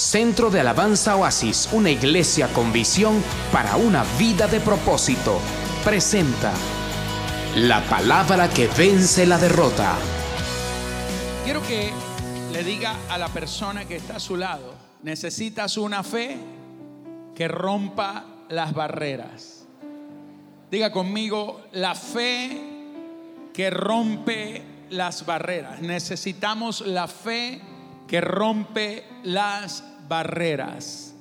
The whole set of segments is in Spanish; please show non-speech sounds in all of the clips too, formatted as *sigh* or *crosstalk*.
Centro de Alabanza Oasis, una iglesia con visión para una vida de propósito, presenta la palabra que vence la derrota. Quiero que le diga a la persona que está a su lado, necesitas una fe que rompa las barreras. Diga conmigo, la fe que rompe las barreras. Necesitamos la fe que rompe las barreras.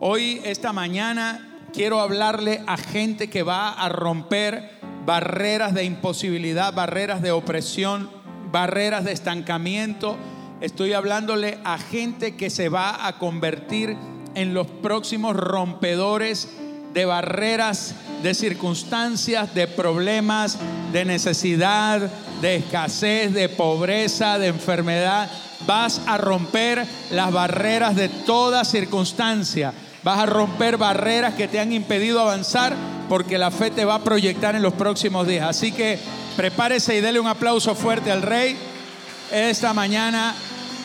Hoy, esta mañana, quiero hablarle a gente que va a romper barreras de imposibilidad, barreras de opresión, barreras de estancamiento. Estoy hablándole a gente que se va a convertir en los próximos rompedores de barreras, de circunstancias, de problemas, de necesidad, de escasez, de pobreza, de enfermedad. Vas a romper las barreras de toda circunstancia. Vas a romper barreras que te han impedido avanzar porque la fe te va a proyectar en los próximos días. Así que prepárese y dele un aplauso fuerte al rey. Esta mañana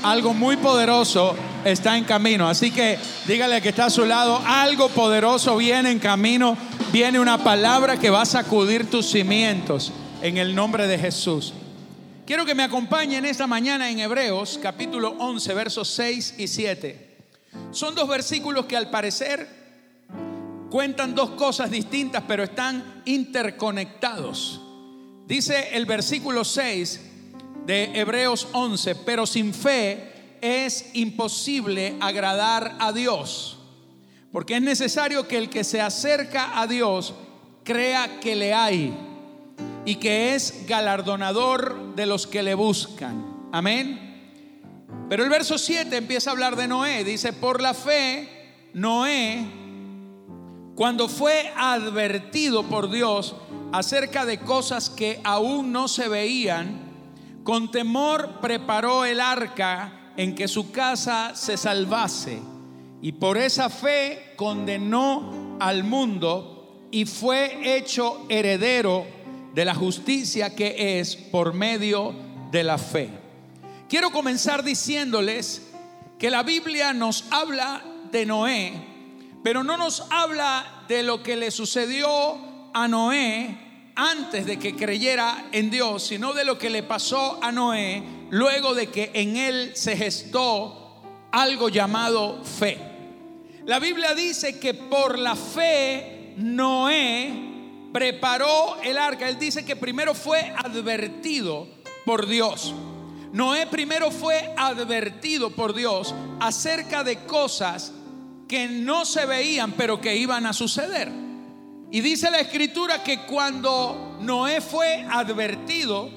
algo muy poderoso está en camino. Así que dígale que está a su lado, algo poderoso viene en camino. Viene una palabra que va a sacudir tus cimientos en el nombre de Jesús. Quiero que me acompañen esta mañana en Hebreos capítulo 11, versos 6 y 7. Son dos versículos que al parecer cuentan dos cosas distintas, pero están interconectados. Dice el versículo 6 de Hebreos 11, pero sin fe es imposible agradar a Dios, porque es necesario que el que se acerca a Dios crea que le hay y que es galardonador de los que le buscan. Amén. Pero el verso 7 empieza a hablar de Noé. Dice, por la fe, Noé, cuando fue advertido por Dios acerca de cosas que aún no se veían, con temor preparó el arca en que su casa se salvase. Y por esa fe condenó al mundo y fue hecho heredero de la justicia que es por medio de la fe. Quiero comenzar diciéndoles que la Biblia nos habla de Noé, pero no nos habla de lo que le sucedió a Noé antes de que creyera en Dios, sino de lo que le pasó a Noé luego de que en él se gestó algo llamado fe. La Biblia dice que por la fe Noé preparó el arca, él dice que primero fue advertido por Dios. Noé primero fue advertido por Dios acerca de cosas que no se veían, pero que iban a suceder. Y dice la escritura que cuando Noé fue advertido,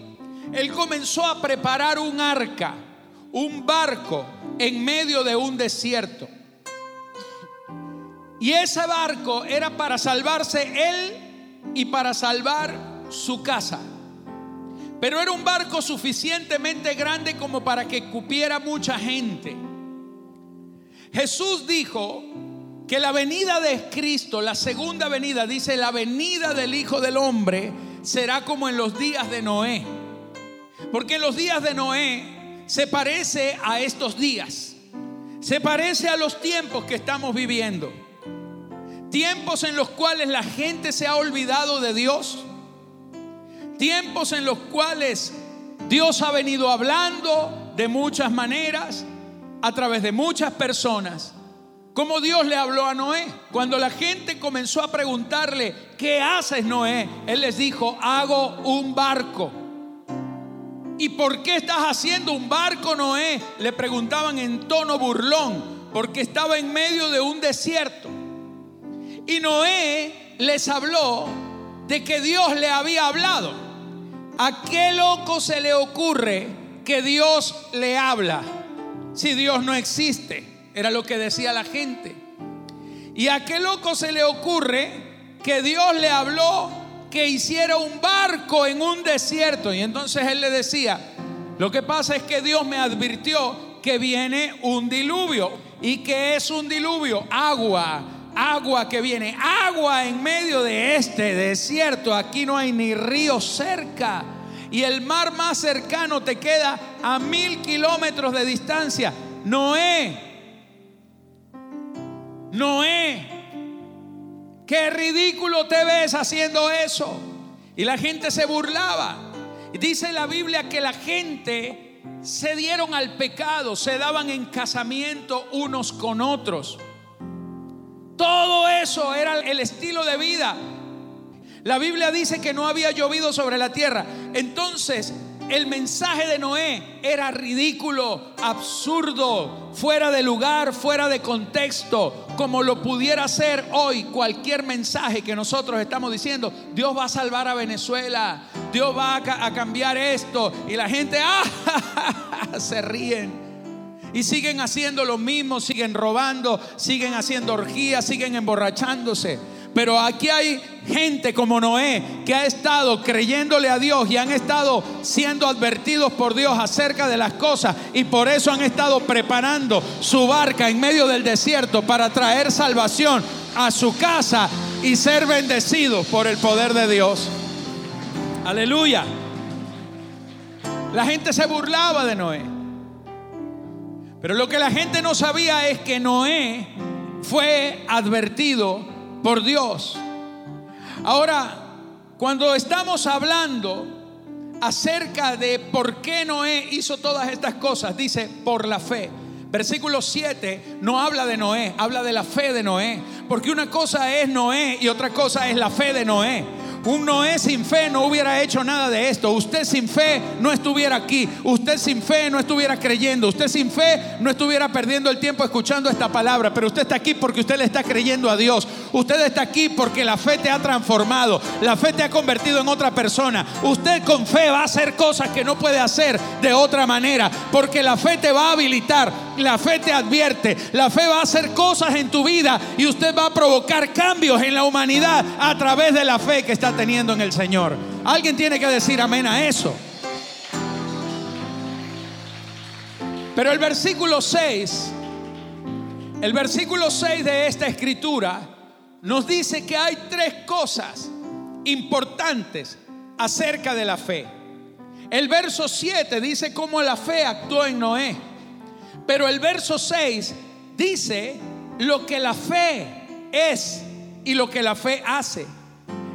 él comenzó a preparar un arca, un barco en medio de un desierto. Y ese barco era para salvarse él y para salvar su casa. Pero era un barco suficientemente grande como para que cupiera mucha gente. Jesús dijo que la venida de Cristo, la segunda venida, dice, la venida del Hijo del Hombre será como en los días de Noé. Porque en los días de Noé se parece a estos días. Se parece a los tiempos que estamos viviendo. Tiempos en los cuales la gente se ha olvidado de Dios. Tiempos en los cuales Dios ha venido hablando de muchas maneras, a través de muchas personas. Como Dios le habló a Noé. Cuando la gente comenzó a preguntarle, ¿qué haces Noé? Él les dijo, hago un barco. ¿Y por qué estás haciendo un barco, Noé? Le preguntaban en tono burlón, porque estaba en medio de un desierto. Y Noé les habló de que Dios le había hablado. ¿A qué loco se le ocurre que Dios le habla si Dios no existe? Era lo que decía la gente. ¿Y a qué loco se le ocurre que Dios le habló que hiciera un barco en un desierto? Y entonces él le decía, lo que pasa es que Dios me advirtió que viene un diluvio. ¿Y que es un diluvio? Agua agua que viene, agua en medio de este desierto. Aquí no hay ni río cerca. Y el mar más cercano te queda a mil kilómetros de distancia. Noé, Noé, qué ridículo te ves haciendo eso. Y la gente se burlaba. Dice la Biblia que la gente se dieron al pecado, se daban en casamiento unos con otros. Todo eso era el estilo de vida. La Biblia dice que no había llovido sobre la tierra. Entonces, el mensaje de Noé era ridículo, absurdo, fuera de lugar, fuera de contexto, como lo pudiera ser hoy cualquier mensaje que nosotros estamos diciendo. Dios va a salvar a Venezuela, Dios va a, cambiar esto. Y la gente *laughs* ¡ah! se ríen. Y siguen haciendo lo mismo, siguen robando, siguen haciendo orgías, siguen emborrachándose. Pero aquí hay gente como Noé que ha estado creyéndole a Dios y han estado siendo advertidos por Dios acerca de las cosas y por eso han estado preparando su barca en medio del desierto para traer salvación a su casa y ser bendecidos por el poder de Dios. Aleluya. La gente se burlaba de Noé. Pero lo que la gente no sabía es que Noé fue advertido por Dios. Ahora, cuando estamos hablando acerca de por qué Noé hizo todas estas cosas, dice por la fe. Versículo 7 no habla de Noé, habla de la fe de Noé. Porque una cosa es Noé y otra cosa es la fe de Noé. Un Noé sin fe no hubiera hecho nada de esto. Usted sin fe no estuviera aquí. Usted sin fe no estuviera creyendo. Usted sin fe no estuviera perdiendo el tiempo escuchando esta palabra. Pero usted está aquí porque usted le está creyendo a Dios. Usted está aquí porque la fe te ha transformado. La fe te ha convertido en otra persona. Usted con fe va a hacer cosas que no puede hacer de otra manera. Porque la fe te va a habilitar. La fe te advierte. La fe va a hacer cosas en tu vida. Y usted va a provocar cambios en la humanidad a través de la fe que está teniendo en el Señor. Alguien tiene que decir amén a eso. Pero el versículo 6, el versículo 6 de esta escritura nos dice que hay tres cosas importantes acerca de la fe. El verso 7 dice cómo la fe actuó en Noé. Pero el verso 6 dice lo que la fe es y lo que la fe hace.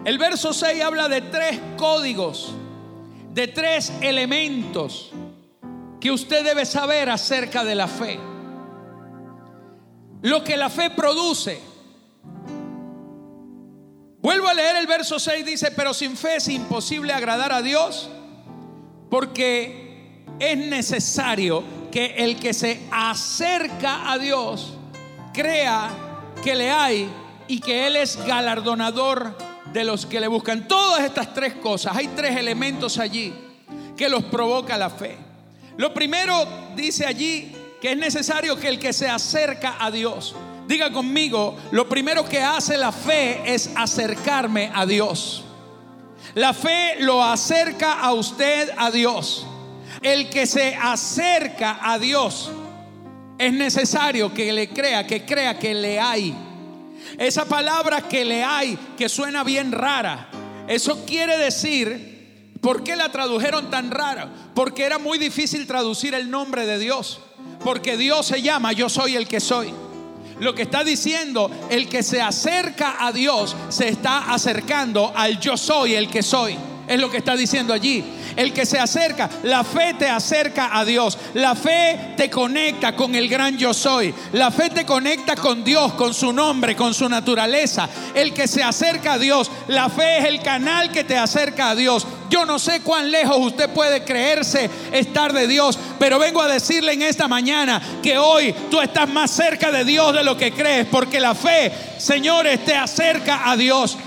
El verso 6 habla de tres códigos, de tres elementos que usted debe saber acerca de la fe. Lo que la fe produce. Vuelvo a leer el verso 6, dice, pero sin fe es imposible agradar a Dios porque es necesario que el que se acerca a Dios crea que le hay y que Él es galardonador de los que le buscan. Todas estas tres cosas, hay tres elementos allí que los provoca la fe. Lo primero dice allí que es necesario que el que se acerca a Dios, diga conmigo, lo primero que hace la fe es acercarme a Dios. La fe lo acerca a usted a Dios. El que se acerca a Dios es necesario que le crea, que crea que le hay esa palabra que le hay, que suena bien rara, eso quiere decir, ¿por qué la tradujeron tan rara? Porque era muy difícil traducir el nombre de Dios. Porque Dios se llama yo soy el que soy. Lo que está diciendo, el que se acerca a Dios se está acercando al yo soy el que soy. Es lo que está diciendo allí. El que se acerca, la fe te acerca a Dios. La fe te conecta con el gran yo soy. La fe te conecta con Dios, con su nombre, con su naturaleza. El que se acerca a Dios, la fe es el canal que te acerca a Dios. Yo no sé cuán lejos usted puede creerse estar de Dios, pero vengo a decirle en esta mañana que hoy tú estás más cerca de Dios de lo que crees, porque la fe, señores, te acerca a Dios.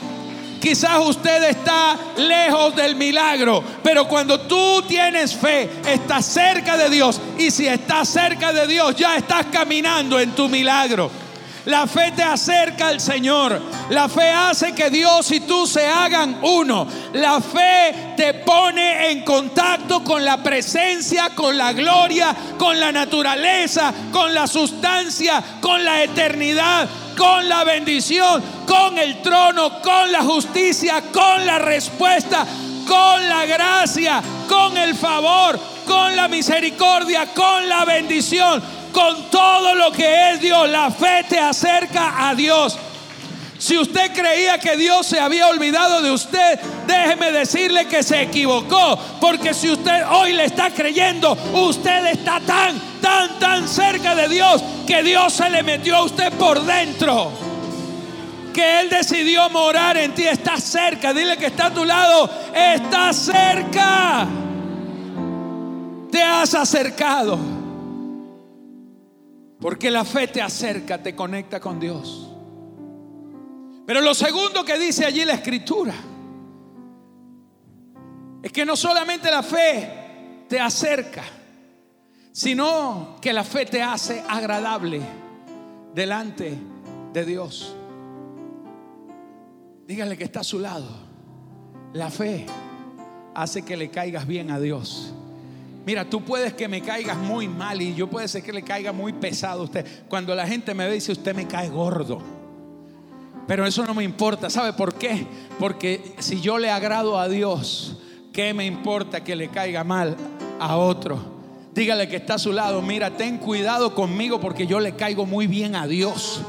Quizás usted está lejos del milagro, pero cuando tú tienes fe, estás cerca de Dios. Y si estás cerca de Dios, ya estás caminando en tu milagro. La fe te acerca al Señor. La fe hace que Dios y tú se hagan uno. La fe te pone en contacto con la presencia, con la gloria, con la naturaleza, con la sustancia, con la eternidad con la bendición, con el trono, con la justicia, con la respuesta, con la gracia, con el favor, con la misericordia, con la bendición, con todo lo que es Dios. La fe te acerca a Dios. Si usted creía que Dios se había olvidado de usted, déjeme decirle que se equivocó. Porque si usted hoy le está creyendo, usted está tan, tan, tan cerca de Dios que Dios se le metió a usted por dentro. Que Él decidió morar en ti. Está cerca. Dile que está a tu lado. Está cerca. Te has acercado. Porque la fe te acerca, te conecta con Dios. Pero lo segundo que dice allí la escritura es que no solamente la fe te acerca, sino que la fe te hace agradable delante de Dios. Dígale que está a su lado. La fe hace que le caigas bien a Dios. Mira, tú puedes que me caigas muy mal y yo puede ser que le caiga muy pesado a usted. Cuando la gente me ve dice, usted me cae gordo. Pero eso no me importa. ¿Sabe por qué? Porque si yo le agrado a Dios, ¿qué me importa que le caiga mal a otro? Dígale que está a su lado, mira, ten cuidado conmigo porque yo le caigo muy bien a Dios.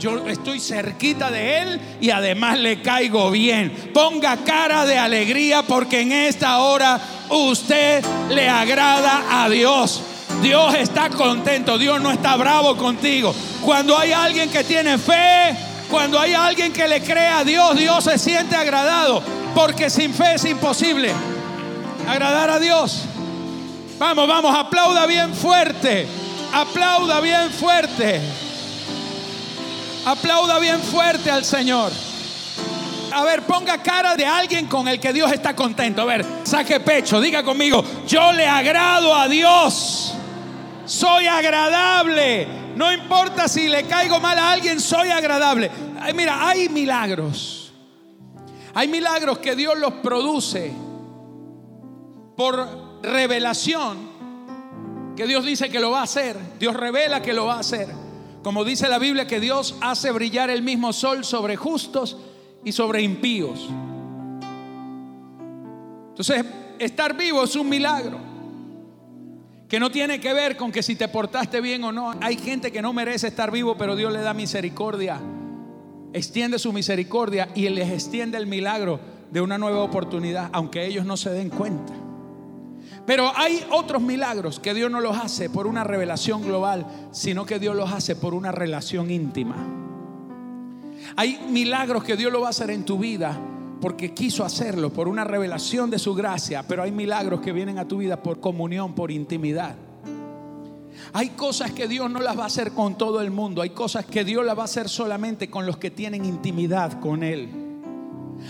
Yo estoy cerquita de Él y además le caigo bien. Ponga cara de alegría porque en esta hora usted le agrada a Dios. Dios está contento, Dios no está bravo contigo. Cuando hay alguien que tiene fe, cuando hay alguien que le cree a Dios, Dios se siente agradado. Porque sin fe es imposible agradar a Dios. Vamos, vamos, aplauda bien fuerte. Aplauda bien fuerte. Aplauda bien fuerte al Señor. A ver, ponga cara de alguien con el que Dios está contento. A ver, saque pecho, diga conmigo, yo le agrado a Dios. Soy agradable. No importa si le caigo mal a alguien, soy agradable. mira, hay milagros. Hay milagros que Dios los produce por revelación. Que Dios dice que lo va a hacer. Dios revela que lo va a hacer. Como dice la Biblia que Dios hace brillar el mismo sol sobre justos y sobre impíos. Entonces, estar vivo es un milagro que no tiene que ver con que si te portaste bien o no. Hay gente que no merece estar vivo, pero Dios le da misericordia. Extiende su misericordia y les extiende el milagro de una nueva oportunidad, aunque ellos no se den cuenta. Pero hay otros milagros que Dios no los hace por una revelación global, sino que Dios los hace por una relación íntima. Hay milagros que Dios lo va a hacer en tu vida porque quiso hacerlo, por una revelación de su gracia, pero hay milagros que vienen a tu vida por comunión, por intimidad. Hay cosas que Dios no las va a hacer con todo el mundo, hay cosas que Dios las va a hacer solamente con los que tienen intimidad con Él.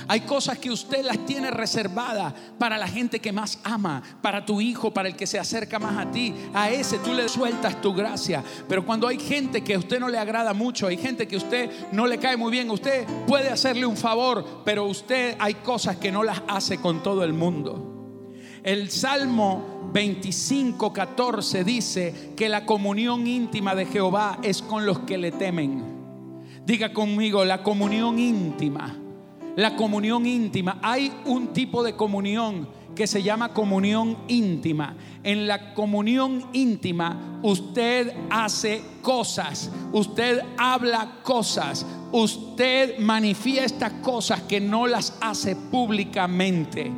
Hay cosas que usted las tiene reservadas para la gente que más ama, para tu hijo, para el que se acerca más a ti. A ese tú le sueltas tu gracia. Pero cuando hay gente que a usted no le agrada mucho, hay gente que a usted no le cae muy bien, usted puede hacerle un favor, pero usted hay cosas que no las hace con todo el mundo. El Salmo 25, 14 dice que la comunión íntima de Jehová es con los que le temen. Diga conmigo, la comunión íntima la comunión íntima. Hay un tipo de comunión que se llama comunión íntima. En la comunión íntima usted hace cosas, usted habla cosas, usted manifiesta cosas que no las hace públicamente.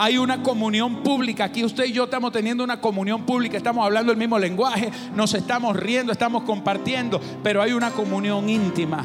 Hay una comunión pública. Aquí usted y yo estamos teniendo una comunión pública. Estamos hablando el mismo lenguaje. Nos estamos riendo, estamos compartiendo. Pero hay una comunión íntima.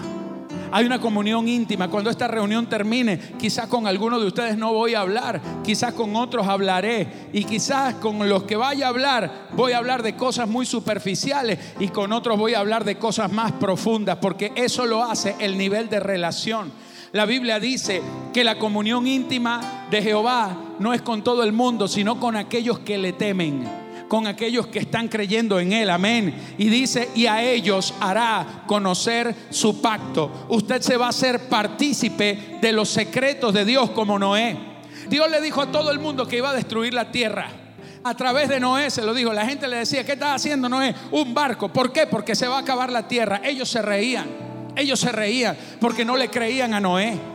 Hay una comunión íntima. Cuando esta reunión termine, quizás con algunos de ustedes no voy a hablar, quizás con otros hablaré y quizás con los que vaya a hablar voy a hablar de cosas muy superficiales y con otros voy a hablar de cosas más profundas, porque eso lo hace el nivel de relación. La Biblia dice que la comunión íntima de Jehová no es con todo el mundo, sino con aquellos que le temen con aquellos que están creyendo en Él. Amén. Y dice, y a ellos hará conocer su pacto. Usted se va a hacer partícipe de los secretos de Dios como Noé. Dios le dijo a todo el mundo que iba a destruir la tierra. A través de Noé se lo dijo. La gente le decía, ¿qué está haciendo Noé? Un barco. ¿Por qué? Porque se va a acabar la tierra. Ellos se reían. Ellos se reían porque no le creían a Noé.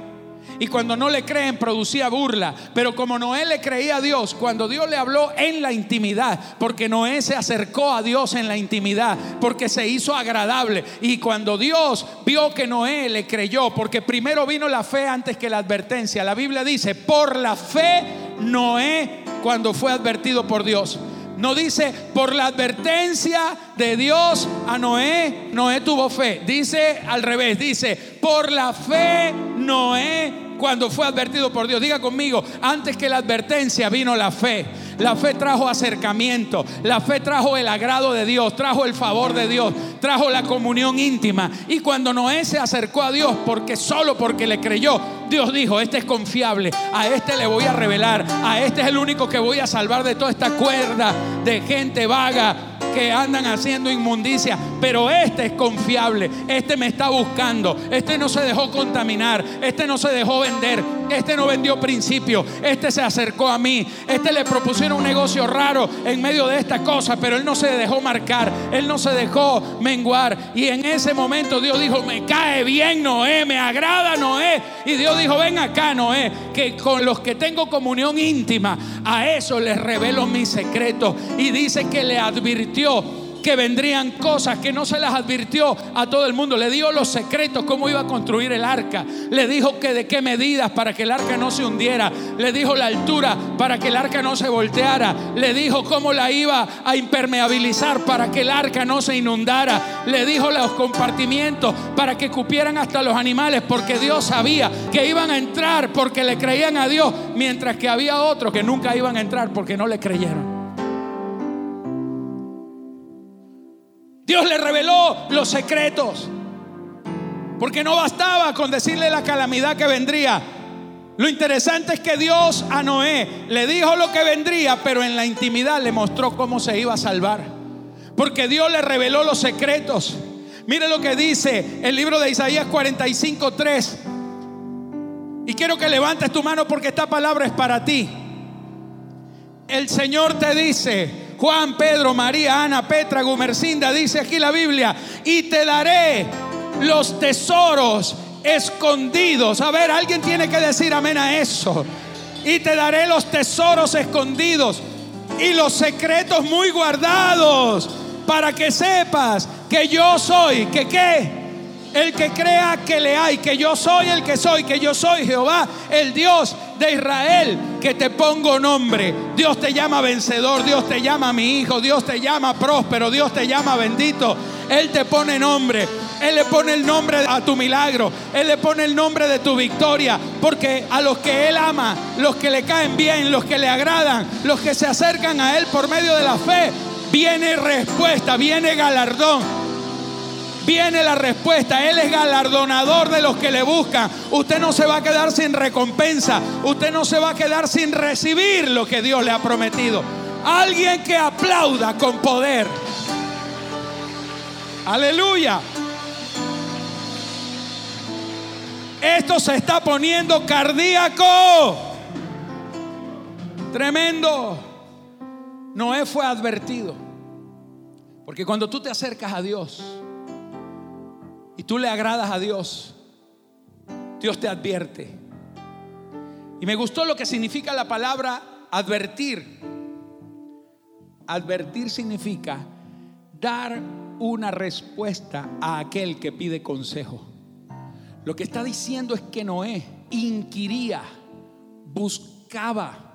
Y cuando no le creen producía burla. Pero como Noé le creía a Dios, cuando Dios le habló en la intimidad, porque Noé se acercó a Dios en la intimidad, porque se hizo agradable. Y cuando Dios vio que Noé le creyó, porque primero vino la fe antes que la advertencia. La Biblia dice, por la fe Noé cuando fue advertido por Dios. No dice por la advertencia de Dios a Noé, Noé tuvo fe. Dice al revés, dice por la fe Noé cuando fue advertido por Dios. Diga conmigo, antes que la advertencia vino la fe. La fe trajo acercamiento, la fe trajo el agrado de Dios, trajo el favor de Dios, trajo la comunión íntima. Y cuando Noé se acercó a Dios, porque solo porque le creyó, Dios dijo, este es confiable, a este le voy a revelar, a este es el único que voy a salvar de toda esta cuerda de gente vaga andan haciendo inmundicia, pero este es confiable, este me está buscando, este no se dejó contaminar, este no se dejó vender, este no vendió principio, este se acercó a mí, este le propusieron un negocio raro en medio de esta cosa, pero él no se dejó marcar, él no se dejó menguar. Y en ese momento Dios dijo, me cae bien Noé, me agrada Noé. Y Dios dijo, ven acá Noé, que con los que tengo comunión íntima, a eso les revelo mis secretos. Y dice que le advirtió que vendrían cosas que no se las advirtió a todo el mundo. Le dio los secretos, cómo iba a construir el arca. Le dijo que de qué medidas para que el arca no se hundiera. Le dijo la altura para que el arca no se volteara. Le dijo cómo la iba a impermeabilizar para que el arca no se inundara. Le dijo los compartimientos para que cupieran hasta los animales porque Dios sabía que iban a entrar porque le creían a Dios, mientras que había otros que nunca iban a entrar porque no le creyeron. Dios le reveló los secretos. Porque no bastaba con decirle la calamidad que vendría. Lo interesante es que Dios a Noé le dijo lo que vendría, pero en la intimidad le mostró cómo se iba a salvar. Porque Dios le reveló los secretos. Mire lo que dice el libro de Isaías 45, 3. Y quiero que levantes tu mano porque esta palabra es para ti. El Señor te dice, Juan, Pedro, María, Ana, Petra, Gumercinda, dice aquí la Biblia, y te daré los tesoros escondidos. A ver, alguien tiene que decir amén a eso. Y te daré los tesoros escondidos y los secretos muy guardados para que sepas que yo soy, que qué, el que crea que le hay, que yo soy el que soy, que yo soy Jehová, el Dios de Israel, que te pongo nombre. Dios te llama vencedor, Dios te llama mi hijo, Dios te llama próspero, Dios te llama bendito. Él te pone nombre. Él le pone el nombre a tu milagro. Él le pone el nombre de tu victoria. Porque a los que Él ama, los que le caen bien, los que le agradan, los que se acercan a Él por medio de la fe, viene respuesta, viene galardón viene la respuesta. Él es galardonador de los que le buscan. Usted no se va a quedar sin recompensa. Usted no se va a quedar sin recibir lo que Dios le ha prometido. Alguien que aplauda con poder. Aleluya. Esto se está poniendo cardíaco. Tremendo. Noé fue advertido. Porque cuando tú te acercas a Dios, y tú le agradas a Dios, Dios te advierte. Y me gustó lo que significa la palabra advertir. Advertir significa dar una respuesta a aquel que pide consejo. Lo que está diciendo es que Noé inquiría, buscaba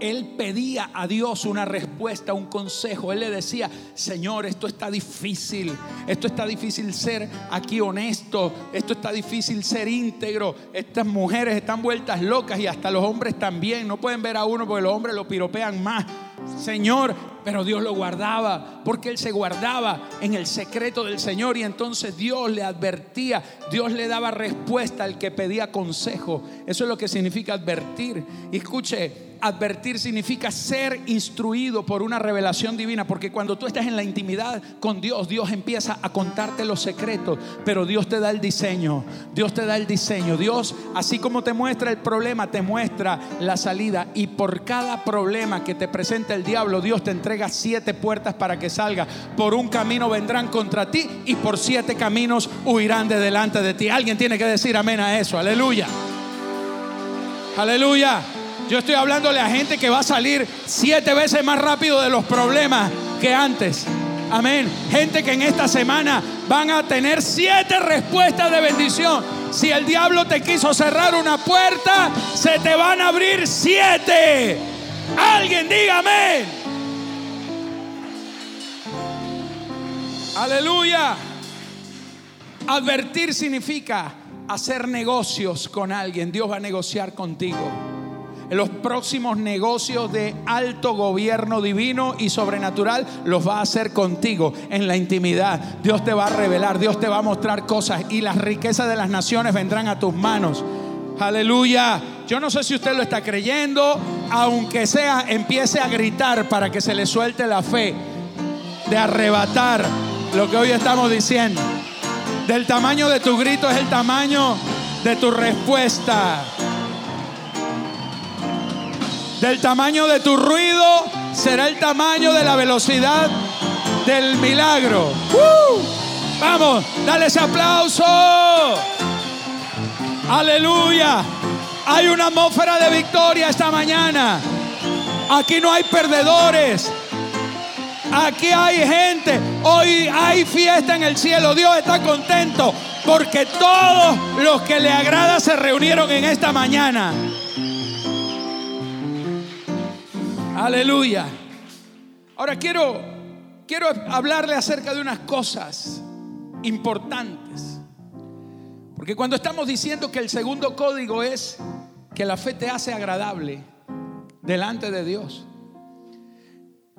él pedía a Dios una respuesta, un consejo. Él le decía, Señor, esto está difícil. Esto está difícil ser aquí honesto. Esto está difícil ser íntegro. Estas mujeres están vueltas locas y hasta los hombres también. No pueden ver a uno porque los hombres lo piropean más. Señor, pero Dios lo guardaba porque Él se guardaba en el secreto del Señor y entonces Dios le advertía, Dios le daba respuesta al que pedía consejo. Eso es lo que significa advertir. Y escuche, advertir significa ser instruido por una revelación divina, porque cuando tú estás en la intimidad con Dios, Dios empieza a contarte los secretos, pero Dios te da el diseño, Dios te da el diseño, Dios, así como te muestra el problema, te muestra la salida, y por cada problema que te presenta el diablo, Dios te entrega siete puertas para que salga, por un camino vendrán contra ti y por siete caminos huirán de delante de ti. Alguien tiene que decir amén a eso, aleluya. Aleluya. Yo estoy hablándole a gente que va a salir siete veces más rápido de los problemas que antes. Amén. Gente que en esta semana van a tener siete respuestas de bendición. Si el diablo te quiso cerrar una puerta, se te van a abrir siete. Alguien diga amén. Aleluya. Advertir significa hacer negocios con alguien. Dios va a negociar contigo en los próximos negocios de alto gobierno divino y sobrenatural los va a hacer contigo en la intimidad. Dios te va a revelar, Dios te va a mostrar cosas y las riquezas de las naciones vendrán a tus manos. Aleluya. Yo no sé si usted lo está creyendo, aunque sea, empiece a gritar para que se le suelte la fe de arrebatar lo que hoy estamos diciendo. Del tamaño de tu grito es el tamaño de tu respuesta. Del tamaño de tu ruido será el tamaño de la velocidad del milagro. ¡Uh! Vamos, dale ese aplauso. Aleluya. Hay una atmósfera de victoria esta mañana. Aquí no hay perdedores. Aquí hay gente. Hoy hay fiesta en el cielo. Dios está contento porque todos los que le agrada se reunieron en esta mañana. Aleluya. Ahora quiero, quiero hablarle acerca de unas cosas importantes. Porque cuando estamos diciendo que el segundo código es que la fe te hace agradable delante de Dios.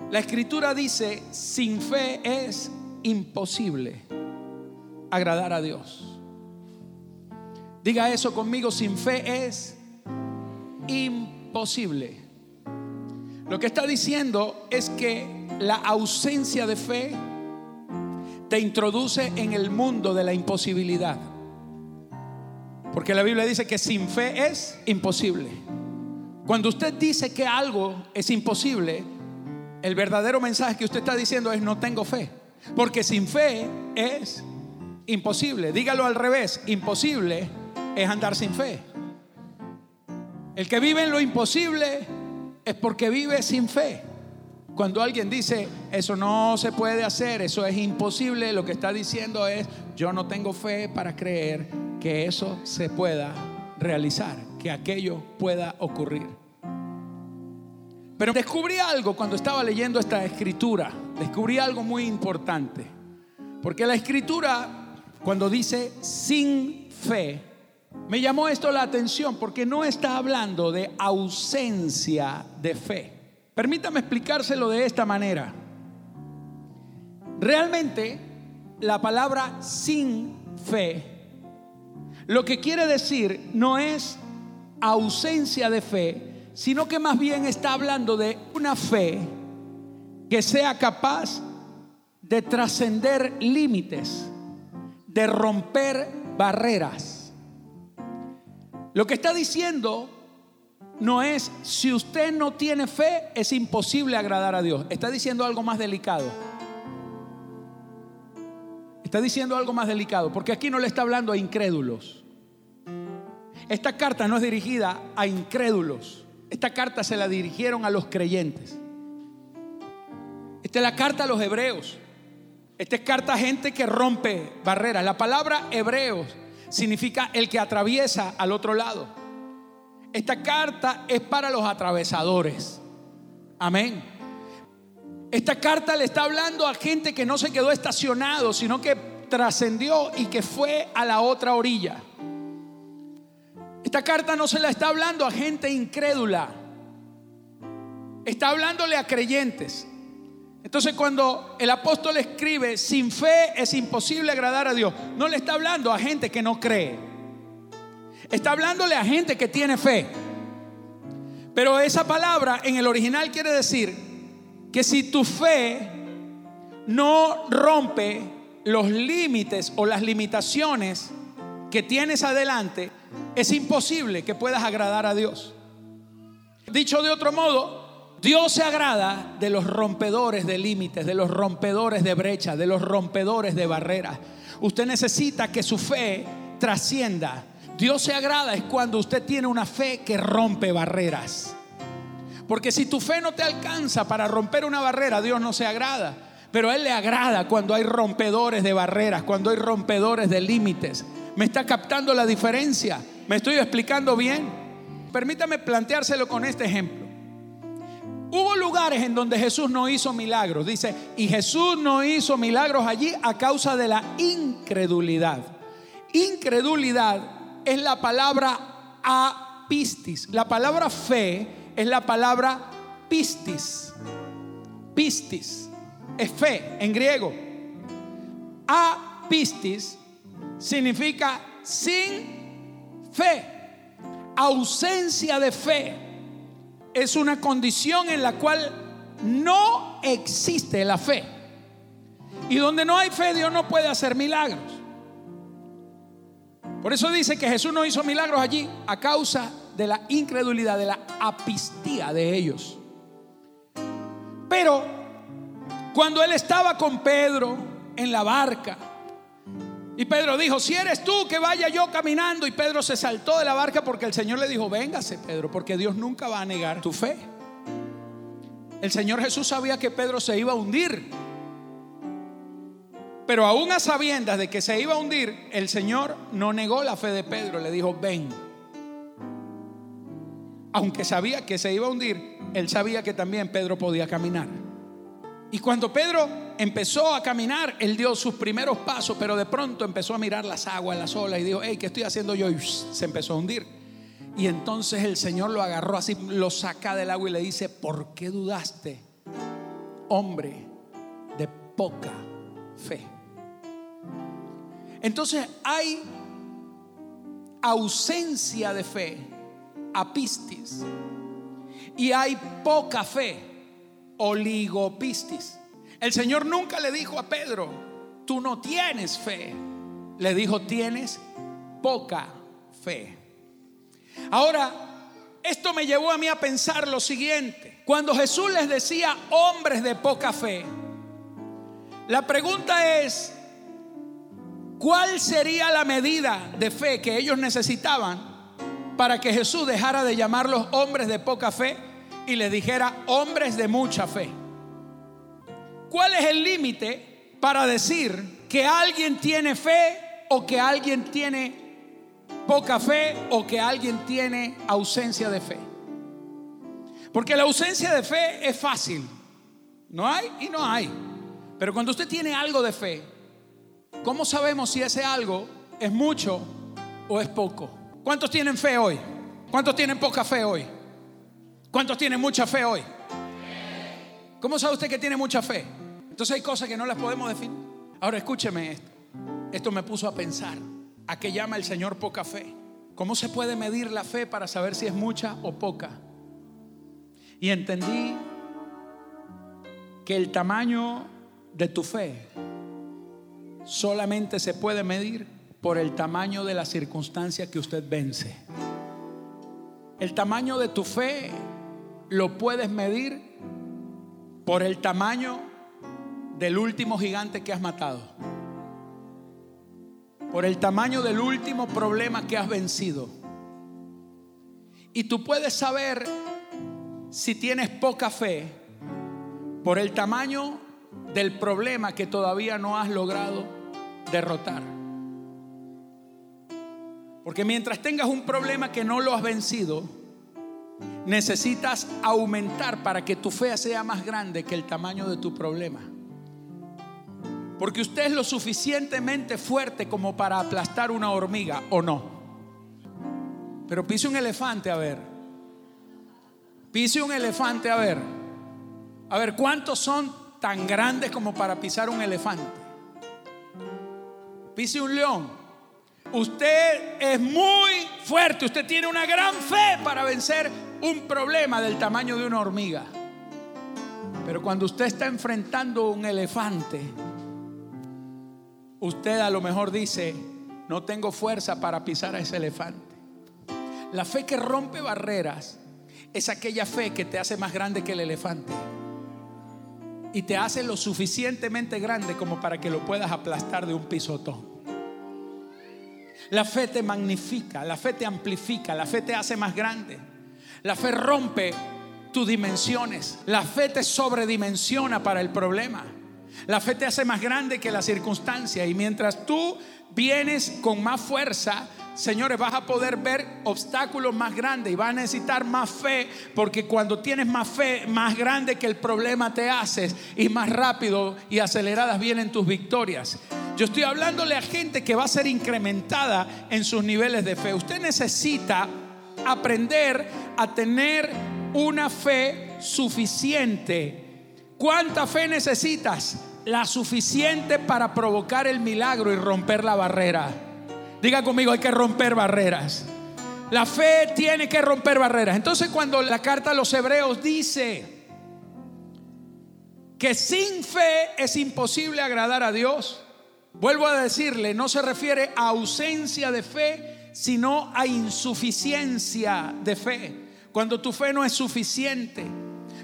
La escritura dice, sin fe es imposible agradar a Dios. Diga eso conmigo, sin fe es imposible lo que está diciendo es que la ausencia de fe te introduce en el mundo de la imposibilidad. Porque la Biblia dice que sin fe es imposible. Cuando usted dice que algo es imposible, el verdadero mensaje que usted está diciendo es no tengo fe. Porque sin fe es imposible. Dígalo al revés, imposible es andar sin fe. El que vive en lo imposible es porque vive sin fe. Cuando alguien dice, eso no se puede hacer, eso es imposible, lo que está diciendo es, yo no tengo fe para creer que eso se pueda realizar, que aquello pueda ocurrir. Pero descubrí algo cuando estaba leyendo esta escritura, descubrí algo muy importante, porque la escritura, cuando dice sin fe, me llamó esto la atención porque no está hablando de ausencia de fe. Permítame explicárselo de esta manera. Realmente la palabra sin fe lo que quiere decir no es ausencia de fe, sino que más bien está hablando de una fe que sea capaz de trascender límites, de romper barreras lo que está diciendo no es, si usted no tiene fe, es imposible agradar a Dios. Está diciendo algo más delicado. Está diciendo algo más delicado, porque aquí no le está hablando a incrédulos. Esta carta no es dirigida a incrédulos. Esta carta se la dirigieron a los creyentes. Esta es la carta a los hebreos. Esta es carta a gente que rompe barreras. La palabra hebreos significa el que atraviesa al otro lado. Esta carta es para los atravesadores. Amén. Esta carta le está hablando a gente que no se quedó estacionado, sino que trascendió y que fue a la otra orilla. Esta carta no se la está hablando a gente incrédula. Está hablándole a creyentes. Entonces cuando el apóstol escribe, sin fe es imposible agradar a Dios, no le está hablando a gente que no cree. Está hablándole a gente que tiene fe. Pero esa palabra en el original quiere decir que si tu fe no rompe los límites o las limitaciones que tienes adelante, es imposible que puedas agradar a Dios. Dicho de otro modo, Dios se agrada de los rompedores de límites, de los rompedores de brechas, de los rompedores de barreras. Usted necesita que su fe trascienda. Dios se agrada es cuando usted tiene una fe que rompe barreras. Porque si tu fe no te alcanza para romper una barrera, Dios no se agrada. Pero a Él le agrada cuando hay rompedores de barreras, cuando hay rompedores de límites. ¿Me está captando la diferencia? ¿Me estoy explicando bien? Permítame planteárselo con este ejemplo. Hubo lugares en donde Jesús no hizo milagros. Dice, y Jesús no hizo milagros allí a causa de la incredulidad. Incredulidad es la palabra apistis. La palabra fe es la palabra pistis. Pistis es fe en griego. Apistis significa sin fe. Ausencia de fe es una condición en la cual no existe la fe. Y donde no hay fe, Dios no puede hacer milagros. Por eso dice que Jesús no hizo milagros allí a causa de la incredulidad, de la apistía de ellos. Pero cuando él estaba con Pedro en la barca, y Pedro dijo, si eres tú que vaya yo caminando. Y Pedro se saltó de la barca porque el Señor le dijo, véngase Pedro, porque Dios nunca va a negar tu fe. El Señor Jesús sabía que Pedro se iba a hundir. Pero aún a sabiendas de que se iba a hundir, el Señor no negó la fe de Pedro, le dijo, ven. Aunque sabía que se iba a hundir, él sabía que también Pedro podía caminar. Y cuando Pedro empezó a caminar, él dio sus primeros pasos, pero de pronto empezó a mirar las aguas, las olas y dijo, hey, ¿qué estoy haciendo yo? Y se empezó a hundir. Y entonces el Señor lo agarró así, lo saca del agua y le dice, ¿por qué dudaste, hombre de poca fe? Entonces hay ausencia de fe, apistis, y hay poca fe, oligopistis. El Señor nunca le dijo a Pedro, tú no tienes fe. Le dijo, tienes poca fe. Ahora, esto me llevó a mí a pensar lo siguiente. Cuando Jesús les decía hombres de poca fe, la pregunta es, ¿cuál sería la medida de fe que ellos necesitaban para que Jesús dejara de llamarlos hombres de poca fe y les dijera hombres de mucha fe? ¿Cuál es el límite para decir que alguien tiene fe o que alguien tiene poca fe o que alguien tiene ausencia de fe? Porque la ausencia de fe es fácil. No hay y no hay. Pero cuando usted tiene algo de fe, ¿cómo sabemos si ese algo es mucho o es poco? ¿Cuántos tienen fe hoy? ¿Cuántos tienen poca fe hoy? ¿Cuántos tienen mucha fe hoy? ¿Cómo sabe usted que tiene mucha fe? Entonces hay cosas que no las podemos definir. Ahora escúcheme esto. Esto me puso a pensar. ¿A qué llama el Señor poca fe? ¿Cómo se puede medir la fe para saber si es mucha o poca? Y entendí que el tamaño de tu fe solamente se puede medir por el tamaño de la circunstancia que usted vence. El tamaño de tu fe lo puedes medir por el tamaño del último gigante que has matado. Por el tamaño del último problema que has vencido. Y tú puedes saber si tienes poca fe por el tamaño del problema que todavía no has logrado derrotar. Porque mientras tengas un problema que no lo has vencido, necesitas aumentar para que tu fe sea más grande que el tamaño de tu problema. Porque usted es lo suficientemente fuerte como para aplastar una hormiga o no. Pero pise un elefante a ver. Pise un elefante a ver. A ver, ¿cuántos son tan grandes como para pisar un elefante? Pise un león. Usted es muy fuerte, usted tiene una gran fe para vencer un problema del tamaño de una hormiga. Pero cuando usted está enfrentando un elefante, usted a lo mejor dice, no tengo fuerza para pisar a ese elefante. La fe que rompe barreras es aquella fe que te hace más grande que el elefante. Y te hace lo suficientemente grande como para que lo puedas aplastar de un pisotón. La fe te magnifica, la fe te amplifica, la fe te hace más grande. La fe rompe tus dimensiones. La fe te sobredimensiona para el problema. La fe te hace más grande que la circunstancia. Y mientras tú vienes con más fuerza, señores, vas a poder ver obstáculos más grandes y vas a necesitar más fe, porque cuando tienes más fe, más grande que el problema te haces y más rápido y aceleradas vienen tus victorias. Yo estoy hablándole a gente que va a ser incrementada en sus niveles de fe. Usted necesita aprender a tener una fe suficiente. ¿Cuánta fe necesitas? La suficiente para provocar el milagro y romper la barrera. Diga conmigo, hay que romper barreras. La fe tiene que romper barreras. Entonces cuando la carta a los hebreos dice que sin fe es imposible agradar a Dios, vuelvo a decirle, no se refiere a ausencia de fe, sino a insuficiencia de fe. Cuando tu fe no es suficiente.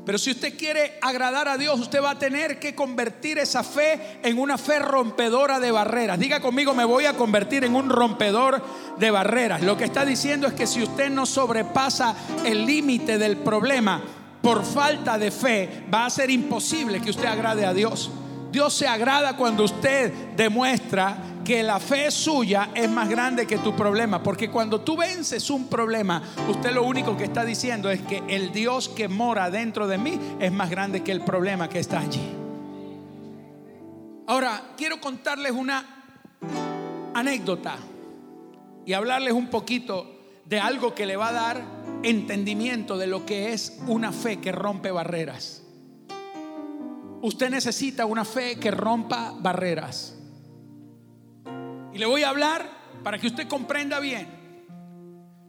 Pero si usted quiere agradar a Dios, usted va a tener que convertir esa fe en una fe rompedora de barreras. Diga conmigo, me voy a convertir en un rompedor de barreras. Lo que está diciendo es que si usted no sobrepasa el límite del problema por falta de fe, va a ser imposible que usted agrade a Dios. Dios se agrada cuando usted demuestra que la fe suya es más grande que tu problema. Porque cuando tú vences un problema, usted lo único que está diciendo es que el Dios que mora dentro de mí es más grande que el problema que está allí. Ahora, quiero contarles una anécdota y hablarles un poquito de algo que le va a dar entendimiento de lo que es una fe que rompe barreras. Usted necesita una fe que rompa barreras. Y le voy a hablar para que usted comprenda bien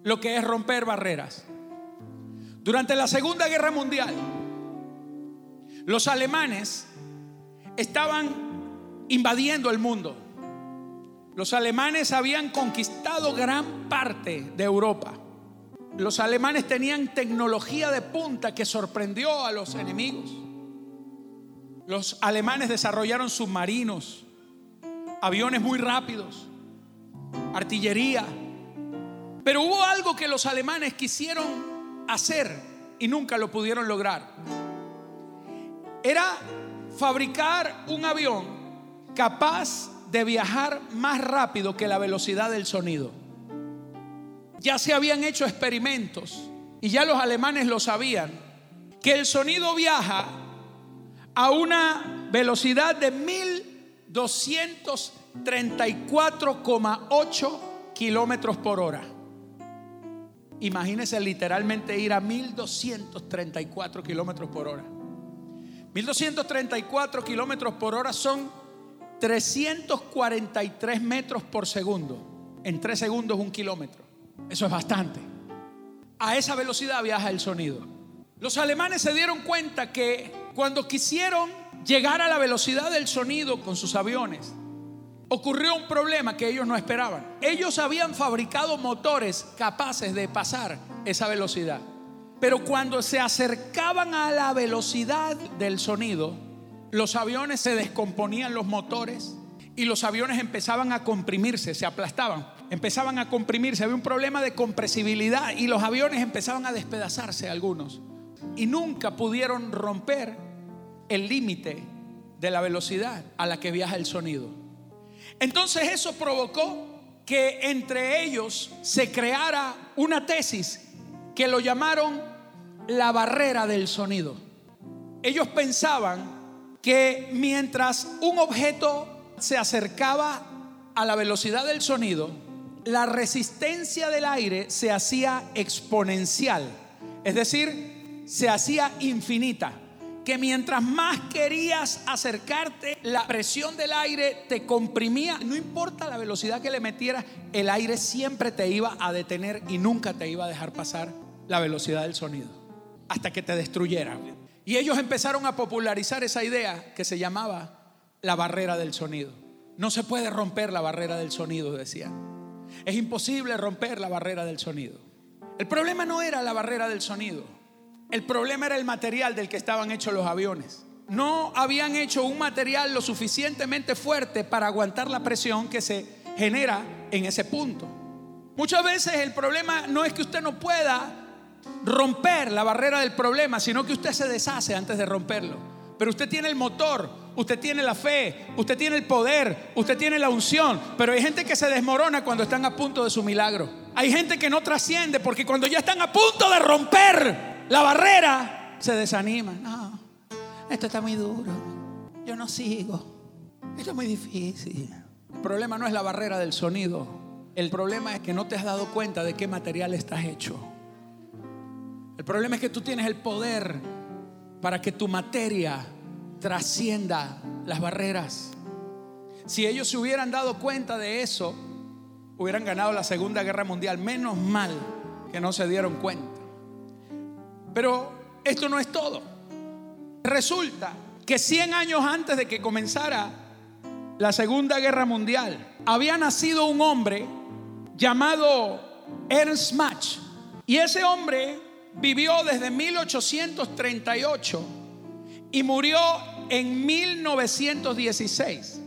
lo que es romper barreras. Durante la Segunda Guerra Mundial, los alemanes estaban invadiendo el mundo. Los alemanes habían conquistado gran parte de Europa. Los alemanes tenían tecnología de punta que sorprendió a los enemigos. Los alemanes desarrollaron submarinos, aviones muy rápidos, artillería. Pero hubo algo que los alemanes quisieron hacer y nunca lo pudieron lograr. Era fabricar un avión capaz de viajar más rápido que la velocidad del sonido. Ya se habían hecho experimentos y ya los alemanes lo sabían, que el sonido viaja a una velocidad de mil 234,8 kilómetros por hora. Imagínense literalmente ir a 1234 kilómetros por hora. 1234 kilómetros por hora son 343 metros por segundo. En 3 segundos un kilómetro. Eso es bastante. A esa velocidad viaja el sonido. Los alemanes se dieron cuenta que cuando quisieron llegar a la velocidad del sonido con sus aviones, ocurrió un problema que ellos no esperaban. Ellos habían fabricado motores capaces de pasar esa velocidad. Pero cuando se acercaban a la velocidad del sonido, los aviones se descomponían los motores y los aviones empezaban a comprimirse, se aplastaban, empezaban a comprimirse, había un problema de compresibilidad y los aviones empezaban a despedazarse algunos y nunca pudieron romper el límite de la velocidad a la que viaja el sonido. Entonces eso provocó que entre ellos se creara una tesis que lo llamaron la barrera del sonido. Ellos pensaban que mientras un objeto se acercaba a la velocidad del sonido, la resistencia del aire se hacía exponencial, es decir, se hacía infinita que mientras más querías acercarte, la presión del aire te comprimía. No importa la velocidad que le metieras, el aire siempre te iba a detener y nunca te iba a dejar pasar la velocidad del sonido hasta que te destruyera. Y ellos empezaron a popularizar esa idea que se llamaba la barrera del sonido. No se puede romper la barrera del sonido, decían. Es imposible romper la barrera del sonido. El problema no era la barrera del sonido. El problema era el material del que estaban hechos los aviones. No habían hecho un material lo suficientemente fuerte para aguantar la presión que se genera en ese punto. Muchas veces el problema no es que usted no pueda romper la barrera del problema, sino que usted se deshace antes de romperlo. Pero usted tiene el motor, usted tiene la fe, usted tiene el poder, usted tiene la unción. Pero hay gente que se desmorona cuando están a punto de su milagro. Hay gente que no trasciende porque cuando ya están a punto de romper la barrera, se desaniman. No, esto está muy duro. Yo no sigo. Esto es muy difícil. El problema no es la barrera del sonido. El problema es que no te has dado cuenta de qué material estás hecho. El problema es que tú tienes el poder para que tu materia trascienda las barreras. Si ellos se hubieran dado cuenta de eso, hubieran ganado la Segunda Guerra Mundial. Menos mal que no se dieron cuenta. Pero esto no es todo. Resulta que 100 años antes de que comenzara la Segunda Guerra Mundial, había nacido un hombre llamado Ernst Mach. Y ese hombre vivió desde 1838 y murió en 1916.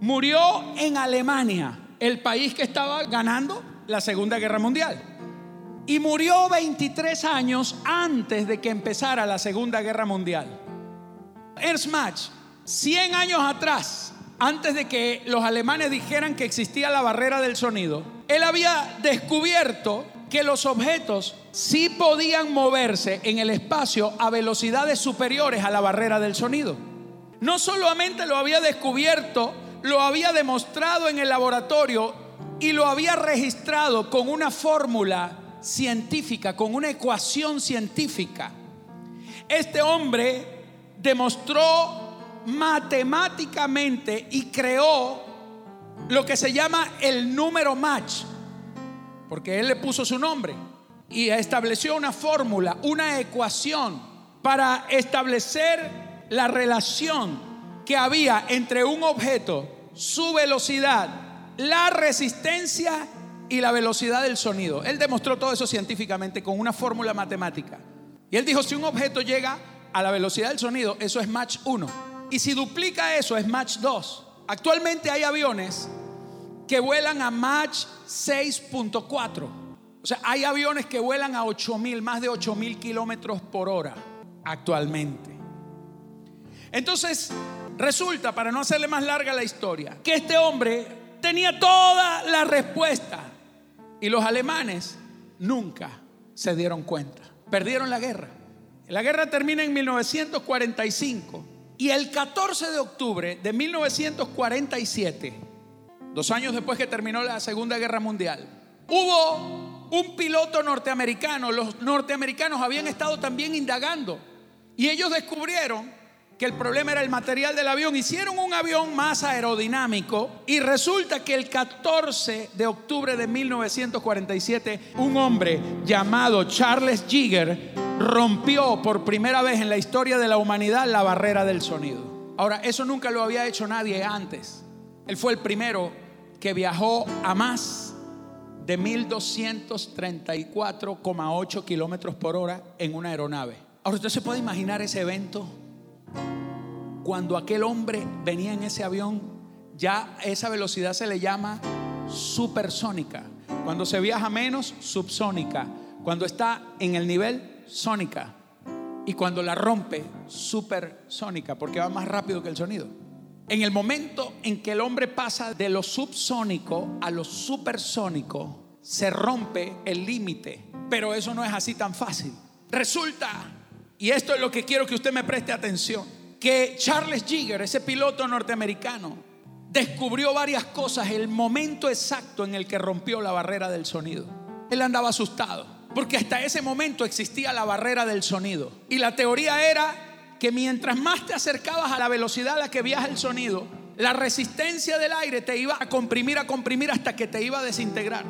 Murió en Alemania, el país que estaba ganando la Segunda Guerra Mundial. Y murió 23 años antes de que empezara la Segunda Guerra Mundial. Ernst Mach, 100 años atrás, antes de que los alemanes dijeran que existía la barrera del sonido, él había descubierto que los objetos sí podían moverse en el espacio a velocidades superiores a la barrera del sonido. No solamente lo había descubierto, lo había demostrado en el laboratorio y lo había registrado con una fórmula científica, con una ecuación científica. Este hombre demostró matemáticamente y creó lo que se llama el número match porque él le puso su nombre y estableció una fórmula, una ecuación para establecer la relación que había entre un objeto, su velocidad, la resistencia y la velocidad del sonido. Él demostró todo eso científicamente con una fórmula matemática. Y él dijo, si un objeto llega a la velocidad del sonido, eso es match 1. Y si duplica eso, es match 2. Actualmente hay aviones que vuelan a Mach 6.4. O sea, hay aviones que vuelan a 8000, más de 8000 kilómetros por hora actualmente. Entonces, resulta, para no hacerle más larga la historia, que este hombre tenía toda la respuesta y los alemanes nunca se dieron cuenta. Perdieron la guerra. La guerra termina en 1945 y el 14 de octubre de 1947 dos años después que terminó la Segunda Guerra Mundial, hubo un piloto norteamericano, los norteamericanos habían estado también indagando y ellos descubrieron que el problema era el material del avión. Hicieron un avión más aerodinámico y resulta que el 14 de octubre de 1947 un hombre llamado Charles Jigger rompió por primera vez en la historia de la humanidad la barrera del sonido. Ahora, eso nunca lo había hecho nadie antes. Él fue el primero que viajó a más de 1234,8 kilómetros por hora en una aeronave. Ahora usted se puede imaginar ese evento cuando aquel hombre venía en ese avión, ya esa velocidad se le llama supersónica. Cuando se viaja menos, subsónica. Cuando está en el nivel, sónica. Y cuando la rompe, supersónica, porque va más rápido que el sonido. En el momento en que el hombre pasa de lo subsónico a lo supersónico, se rompe el límite. Pero eso no es así tan fácil. Resulta, y esto es lo que quiero que usted me preste atención, que Charles Jigger, ese piloto norteamericano, descubrió varias cosas el momento exacto en el que rompió la barrera del sonido. Él andaba asustado, porque hasta ese momento existía la barrera del sonido. Y la teoría era que mientras más te acercabas a la velocidad a la que viaja el sonido, la resistencia del aire te iba a comprimir, a comprimir hasta que te iba a desintegrar.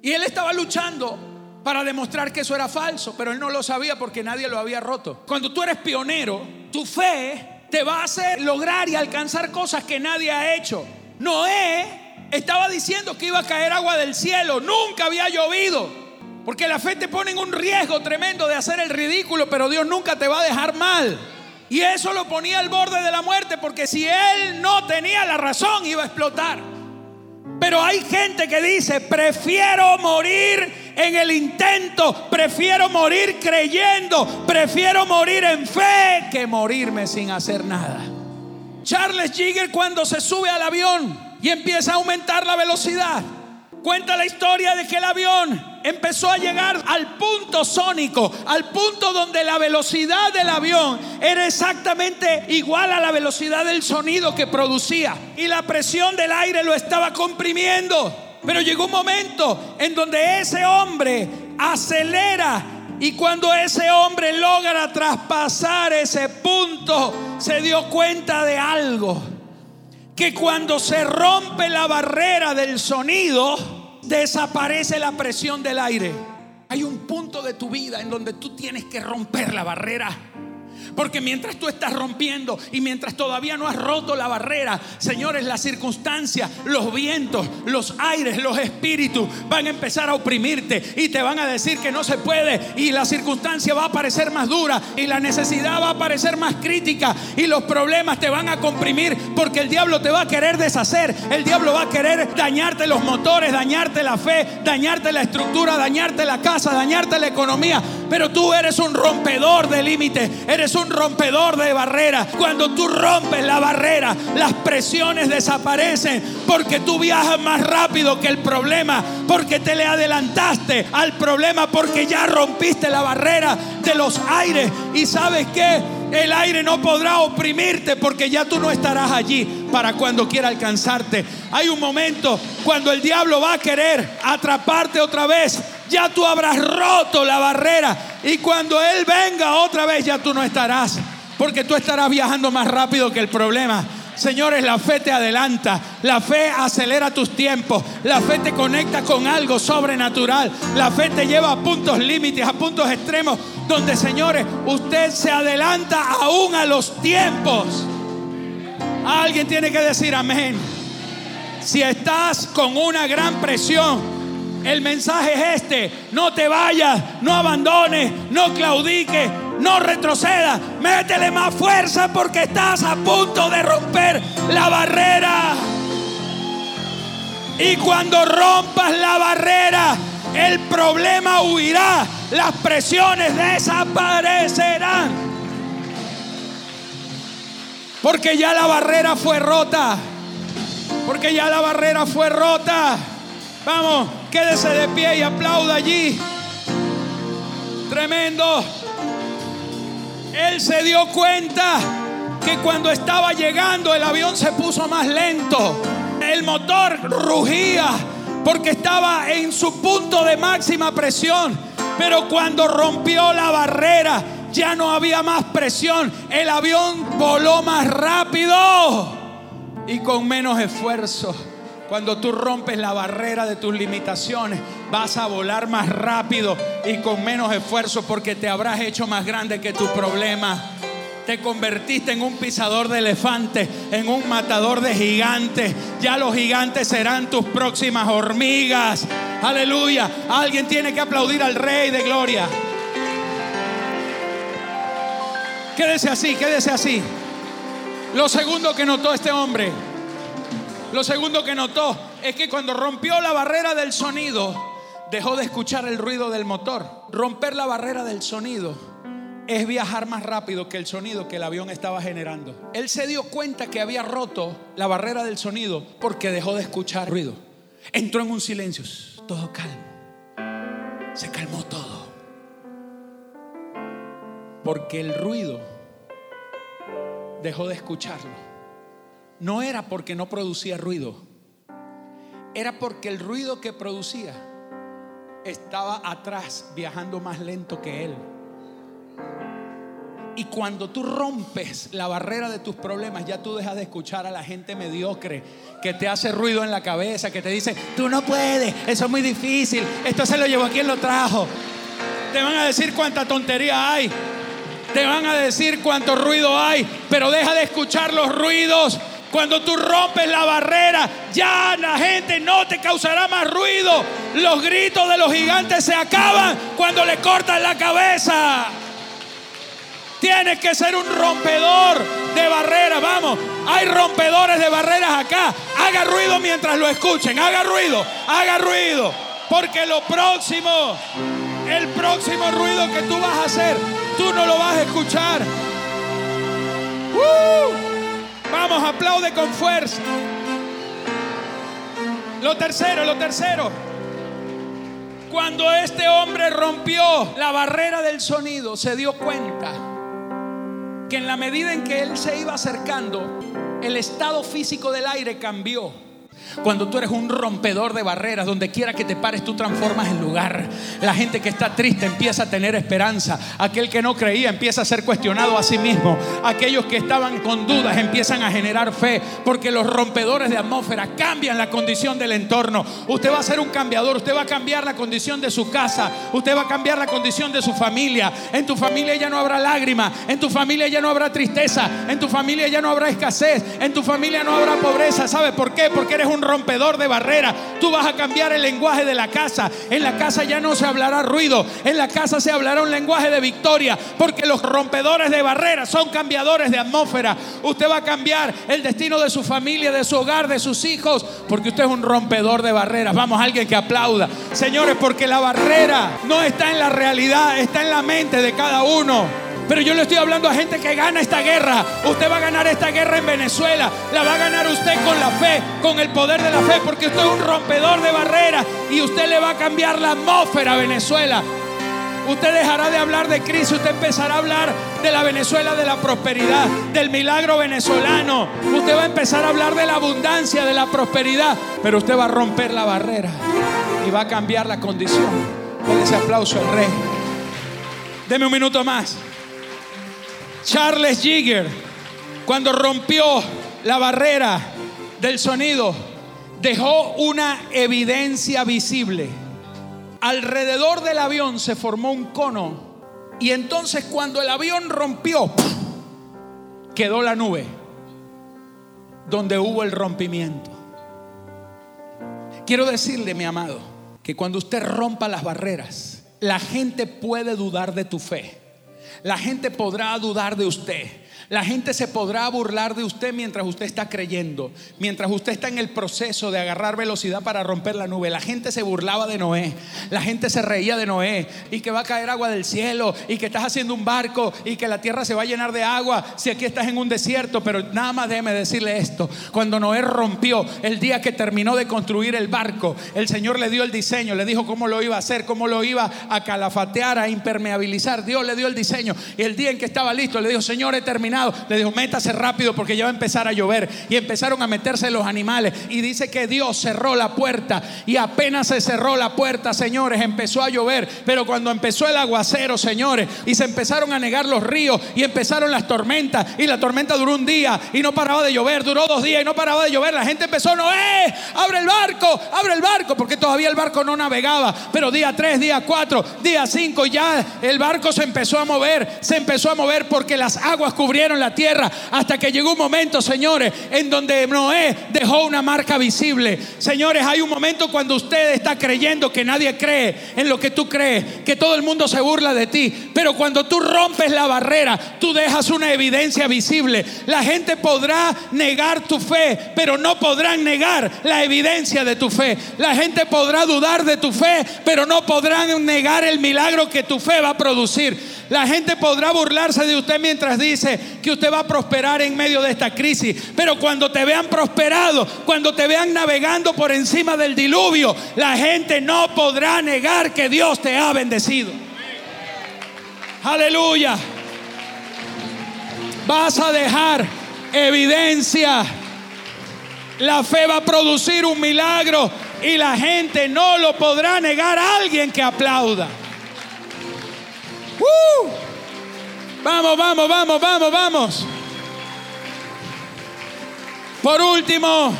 Y él estaba luchando para demostrar que eso era falso, pero él no lo sabía porque nadie lo había roto. Cuando tú eres pionero, tu fe te va a hacer lograr y alcanzar cosas que nadie ha hecho. Noé estaba diciendo que iba a caer agua del cielo, nunca había llovido. Porque la fe te pone en un riesgo tremendo de hacer el ridículo, pero Dios nunca te va a dejar mal. Y eso lo ponía al borde de la muerte porque si él no tenía la razón iba a explotar. Pero hay gente que dice, prefiero morir en el intento, prefiero morir creyendo, prefiero morir en fe que morirme sin hacer nada. Charles Jigger cuando se sube al avión y empieza a aumentar la velocidad, cuenta la historia de que el avión empezó a llegar al punto sónico, al punto donde la velocidad del avión era exactamente igual a la velocidad del sonido que producía. Y la presión del aire lo estaba comprimiendo. Pero llegó un momento en donde ese hombre acelera y cuando ese hombre logra traspasar ese punto, se dio cuenta de algo. Que cuando se rompe la barrera del sonido, desaparece la presión del aire. Hay un punto de tu vida en donde tú tienes que romper la barrera porque mientras tú estás rompiendo y mientras todavía no has roto la barrera, señores, las circunstancias, los vientos, los aires, los espíritus van a empezar a oprimirte y te van a decir que no se puede y la circunstancia va a parecer más dura y la necesidad va a parecer más crítica y los problemas te van a comprimir porque el diablo te va a querer deshacer, el diablo va a querer dañarte los motores, dañarte la fe, dañarte la estructura, dañarte la casa, dañarte la economía, pero tú eres un rompedor de límites, eres un un rompedor de barreras. Cuando tú rompes la barrera, las presiones desaparecen porque tú viajas más rápido que el problema, porque te le adelantaste al problema, porque ya rompiste la barrera de los aires. Y sabes que el aire no podrá oprimirte porque ya tú no estarás allí para cuando quiera alcanzarte. Hay un momento cuando el diablo va a querer atraparte otra vez ya tú habrás roto la barrera. Y cuando Él venga otra vez, ya tú no estarás. Porque tú estarás viajando más rápido que el problema. Señores, la fe te adelanta, la fe acelera tus tiempos, la fe te conecta con algo sobrenatural, la fe te lleva a puntos límites, a puntos extremos, donde, señores, usted se adelanta aún a los tiempos. Alguien tiene que decir amén. Si estás con una gran presión, el mensaje es este. No te vayas, no abandones, no claudiques, no retrocedas. Métele más fuerza porque estás a punto de romper la barrera. Y cuando rompas la barrera, el problema huirá, las presiones desaparecerán. Porque ya la barrera fue rota. Porque ya la barrera fue rota. Vamos, quédese de pie y aplauda allí. Tremendo. Él se dio cuenta que cuando estaba llegando el avión se puso más lento. El motor rugía porque estaba en su punto de máxima presión. Pero cuando rompió la barrera ya no había más presión. El avión voló más rápido y con menos esfuerzo. Cuando tú rompes la barrera de tus limitaciones, vas a volar más rápido y con menos esfuerzo porque te habrás hecho más grande que tu problema. Te convertiste en un pisador de elefantes, en un matador de gigantes. Ya los gigantes serán tus próximas hormigas. Aleluya. Alguien tiene que aplaudir al Rey de Gloria. Quédese así, quédese así. Lo segundo que notó este hombre lo segundo que notó es que cuando rompió la barrera del sonido, dejó de escuchar el ruido del motor. Romper la barrera del sonido es viajar más rápido que el sonido que el avión estaba generando. Él se dio cuenta que había roto la barrera del sonido porque dejó de escuchar ruido. Entró en un silencio, todo calmo. Se calmó todo. Porque el ruido dejó de escucharlo no era porque no producía ruido, era porque el ruido que producía estaba atrás, viajando más lento que él. Y cuando tú rompes la barrera de tus problemas, ya tú dejas de escuchar a la gente mediocre que te hace ruido en la cabeza, que te dice, tú no puedes, eso es muy difícil, esto se lo llevó a quien lo trajo. Te van a decir cuánta tontería hay, te van a decir cuánto ruido hay, pero deja de escuchar los ruidos cuando tú rompes la barrera, ya la gente no te causará más ruido. Los gritos de los gigantes se acaban cuando le cortan la cabeza. Tienes que ser un rompedor. de barreras. Vamos, hay rompedores de barreras acá. Haga ruido mientras lo escuchen. Haga ruido, haga ruido. Porque lo próximo, el próximo ruido que tú vas a hacer, tú no lo vas a escuchar. ¡Uh! Vamos, aplaude con fuerza. Lo tercero, lo tercero. Cuando este hombre rompió la barrera del sonido, se dio cuenta que en la medida en que él se iba acercando, el estado físico del aire cambió. Cuando tú eres un rompedor de barreras, donde quiera que te pares, tú transformas el lugar. La gente que está triste empieza a tener esperanza. Aquel que no creía empieza a ser cuestionado a sí mismo. Aquellos que estaban con dudas empiezan a generar fe. Porque los rompedores de atmósfera cambian la condición del entorno. Usted va a ser un cambiador. Usted va a cambiar la condición de su casa. Usted va a cambiar la condición de su familia. En tu familia ya no habrá lágrima. En tu familia ya no habrá tristeza. En tu familia ya no habrá escasez. En tu familia no habrá pobreza. ¿Sabe por qué? Porque eres un rompedor de barreras. Tú vas a cambiar el lenguaje de la casa. En la casa ya no se hablará ruido. En la casa se hablará un lenguaje de victoria. Porque los rompedores de barreras son cambiadores de atmósfera. Usted va a cambiar el destino de su familia, de su hogar, de sus hijos. Porque usted es un rompedor de barreras. Vamos, alguien que aplauda. Señores, porque la barrera no está en la realidad, está en la mente de cada uno. Pero yo le estoy hablando a gente que gana esta guerra. Usted va a ganar esta guerra en Venezuela. La va a ganar usted con la fe, con el poder de la fe, porque usted es un rompedor de barreras y usted le va a cambiar la atmósfera a Venezuela. Usted dejará de hablar de crisis, usted empezará a hablar de la Venezuela de la prosperidad, del milagro venezolano. Usted va a empezar a hablar de la abundancia, de la prosperidad, pero usted va a romper la barrera y va a cambiar la condición. Con ese aplauso al rey. Deme un minuto más. Charles Jigger, cuando rompió la barrera del sonido, dejó una evidencia visible. Alrededor del avión se formó un cono y entonces cuando el avión rompió, quedó la nube donde hubo el rompimiento. Quiero decirle, mi amado, que cuando usted rompa las barreras, la gente puede dudar de tu fe. La gente podrá dudar de usted. La gente se podrá burlar de usted mientras usted está creyendo, mientras usted está en el proceso de agarrar velocidad para romper la nube. La gente se burlaba de Noé, la gente se reía de Noé y que va a caer agua del cielo y que estás haciendo un barco y que la tierra se va a llenar de agua si aquí estás en un desierto. Pero nada más déjeme decirle esto, cuando Noé rompió el día que terminó de construir el barco, el Señor le dio el diseño, le dijo cómo lo iba a hacer, cómo lo iba a calafatear, a impermeabilizar. Dios le dio el diseño y el día en que estaba listo le dijo, Señor, he terminado le dijo, métase rápido porque ya va a empezar a llover. Y empezaron a meterse los animales. Y dice que Dios cerró la puerta. Y apenas se cerró la puerta, señores, empezó a llover. Pero cuando empezó el aguacero, señores, y se empezaron a negar los ríos y empezaron las tormentas. Y la tormenta duró un día y no paraba de llover. Duró dos días y no paraba de llover. La gente empezó, Noé, abre el barco, abre el barco. Porque todavía el barco no navegaba. Pero día tres, día cuatro, día cinco, ya el barco se empezó a mover. Se empezó a mover porque las aguas la tierra hasta que llegó un momento, señores, en donde Noé dejó una marca visible. Señores, hay un momento cuando usted está creyendo que nadie cree en lo que tú crees, que todo el mundo se burla de ti, pero cuando tú rompes la barrera, tú dejas una evidencia visible. La gente podrá negar tu fe, pero no podrán negar la evidencia de tu fe. La gente podrá dudar de tu fe, pero no podrán negar el milagro que tu fe va a producir. La gente podrá burlarse de usted mientras dice que usted va a prosperar en medio de esta crisis. Pero cuando te vean prosperado, cuando te vean navegando por encima del diluvio, la gente no podrá negar que Dios te ha bendecido. Aleluya. Vas a dejar evidencia. La fe va a producir un milagro y la gente no lo podrá negar a alguien que aplauda. ¡Uh! Vamos, vamos, vamos, vamos, vamos. Por último,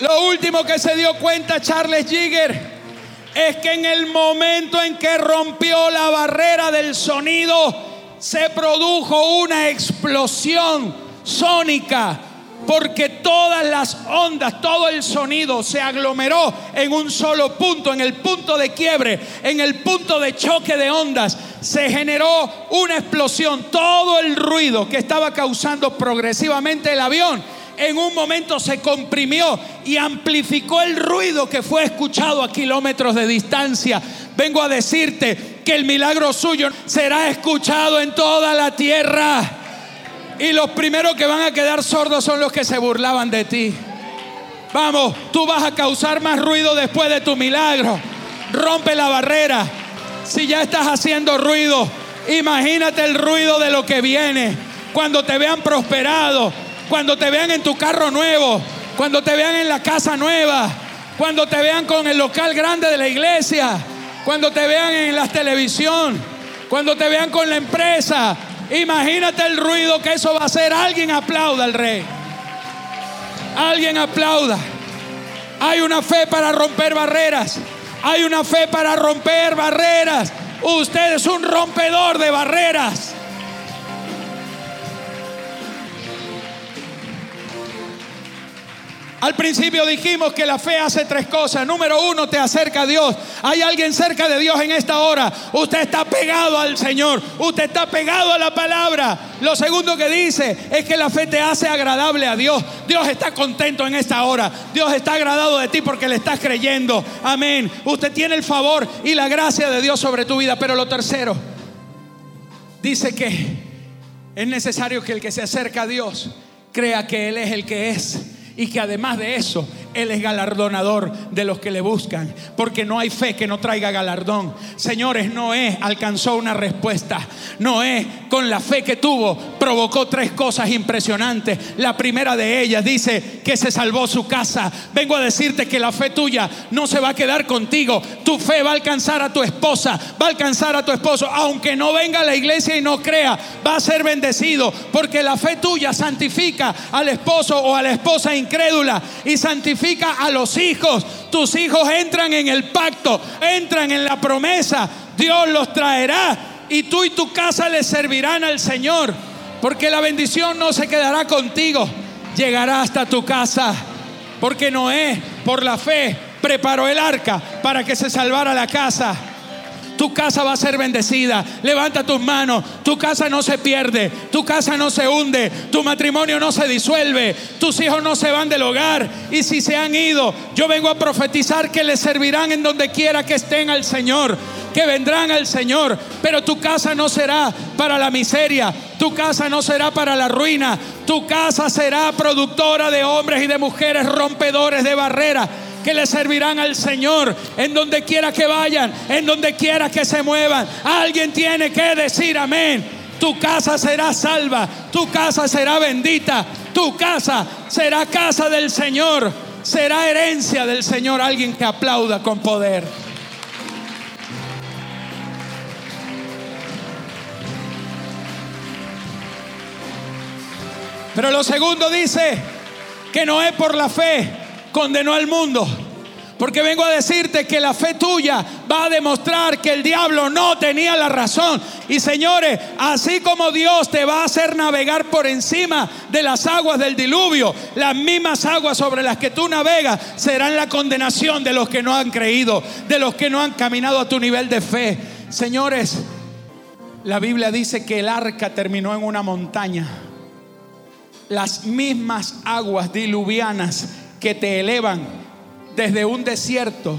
lo último que se dio cuenta Charles Jigger es que en el momento en que rompió la barrera del sonido, se produjo una explosión sónica porque todas las ondas, todo el sonido se aglomeró en un solo punto, en el punto de quiebre, en el punto de choque de ondas. se generó una explosión. Todo el ruido que estaba causando progresivamente el avión en un momento se comprimió y amplificó el ruido que fue escuchado a kilómetros de distancia. Vengo a decirte que el milagro suyo será escuchado en toda la tierra. Y los primeros que van a quedar sordos son los que se burlaban de ti. Vamos, tú vas a causar más ruido después de tu milagro. Rompe la barrera. Si ya estás haciendo ruido, imagínate el ruido de lo que viene. Cuando te vean prosperado, cuando te vean en tu carro nuevo, cuando te vean en la casa nueva, cuando te vean con el local grande de la iglesia, cuando te vean en la televisión, cuando te vean con la empresa. Imagínate el ruido que eso va a hacer. Alguien aplauda al rey. Alguien aplauda. Hay una fe para romper barreras. Hay una fe para romper barreras. Usted es un rompedor de barreras. Al principio dijimos que la fe hace tres cosas. Número uno, te acerca a Dios. Hay alguien cerca de Dios en esta hora. Usted está pegado al Señor. Usted está pegado a la palabra. Lo segundo que dice es que la fe te hace agradable a Dios. Dios está contento en esta hora. Dios está agradado de ti porque le estás creyendo. Amén. Usted tiene el favor y la gracia de Dios sobre tu vida. Pero lo tercero, dice que es necesario que el que se acerca a Dios crea que Él es el que es y que además de eso él es galardonador de los que le buscan, porque no hay fe que no traiga galardón. Señores, Noé alcanzó una respuesta. Noé, con la fe que tuvo, provocó tres cosas impresionantes. La primera de ellas dice que se salvó su casa. Vengo a decirte que la fe tuya no se va a quedar contigo. Tu fe va a alcanzar a tu esposa, va a alcanzar a tu esposo. Aunque no venga a la iglesia y no crea, va a ser bendecido, porque la fe tuya santifica al esposo o a la esposa incrédula y santifica a los hijos. Tus hijos entran en el pacto, entran en la promesa. Dios los traerá y tú y tu casa le servirán al Señor. Porque la bendición no se quedará contigo, llegará hasta tu casa. Porque Noé, por la fe, preparó el arca para que se salvara la casa. Tu casa va a ser bendecida. Levanta tus manos. Tu casa no se pierde. Tu casa no se hunde. Tu matrimonio no se disuelve. Tus hijos no se van del hogar. Y si se han ido, yo vengo a profetizar que les servirán en donde quiera que estén al Señor. Que vendrán al Señor. Pero tu casa no será para la miseria. Tu casa no será para la ruina. Tu casa será productora de hombres y de mujeres rompedores de barreras que le servirán al Señor en donde quiera que vayan, en donde quiera que se muevan. Alguien tiene que decir amén. Tu casa será salva, tu casa será bendita, tu casa será casa del Señor, será herencia del Señor. Alguien que aplauda con poder. Pero lo segundo dice que no es por la fe, condenó al mundo. Porque vengo a decirte que la fe tuya va a demostrar que el diablo no tenía la razón. Y señores, así como Dios te va a hacer navegar por encima de las aguas del diluvio, las mismas aguas sobre las que tú navegas serán la condenación de los que no han creído, de los que no han caminado a tu nivel de fe. Señores, la Biblia dice que el arca terminó en una montaña. Las mismas aguas diluvianas que te elevan desde un desierto.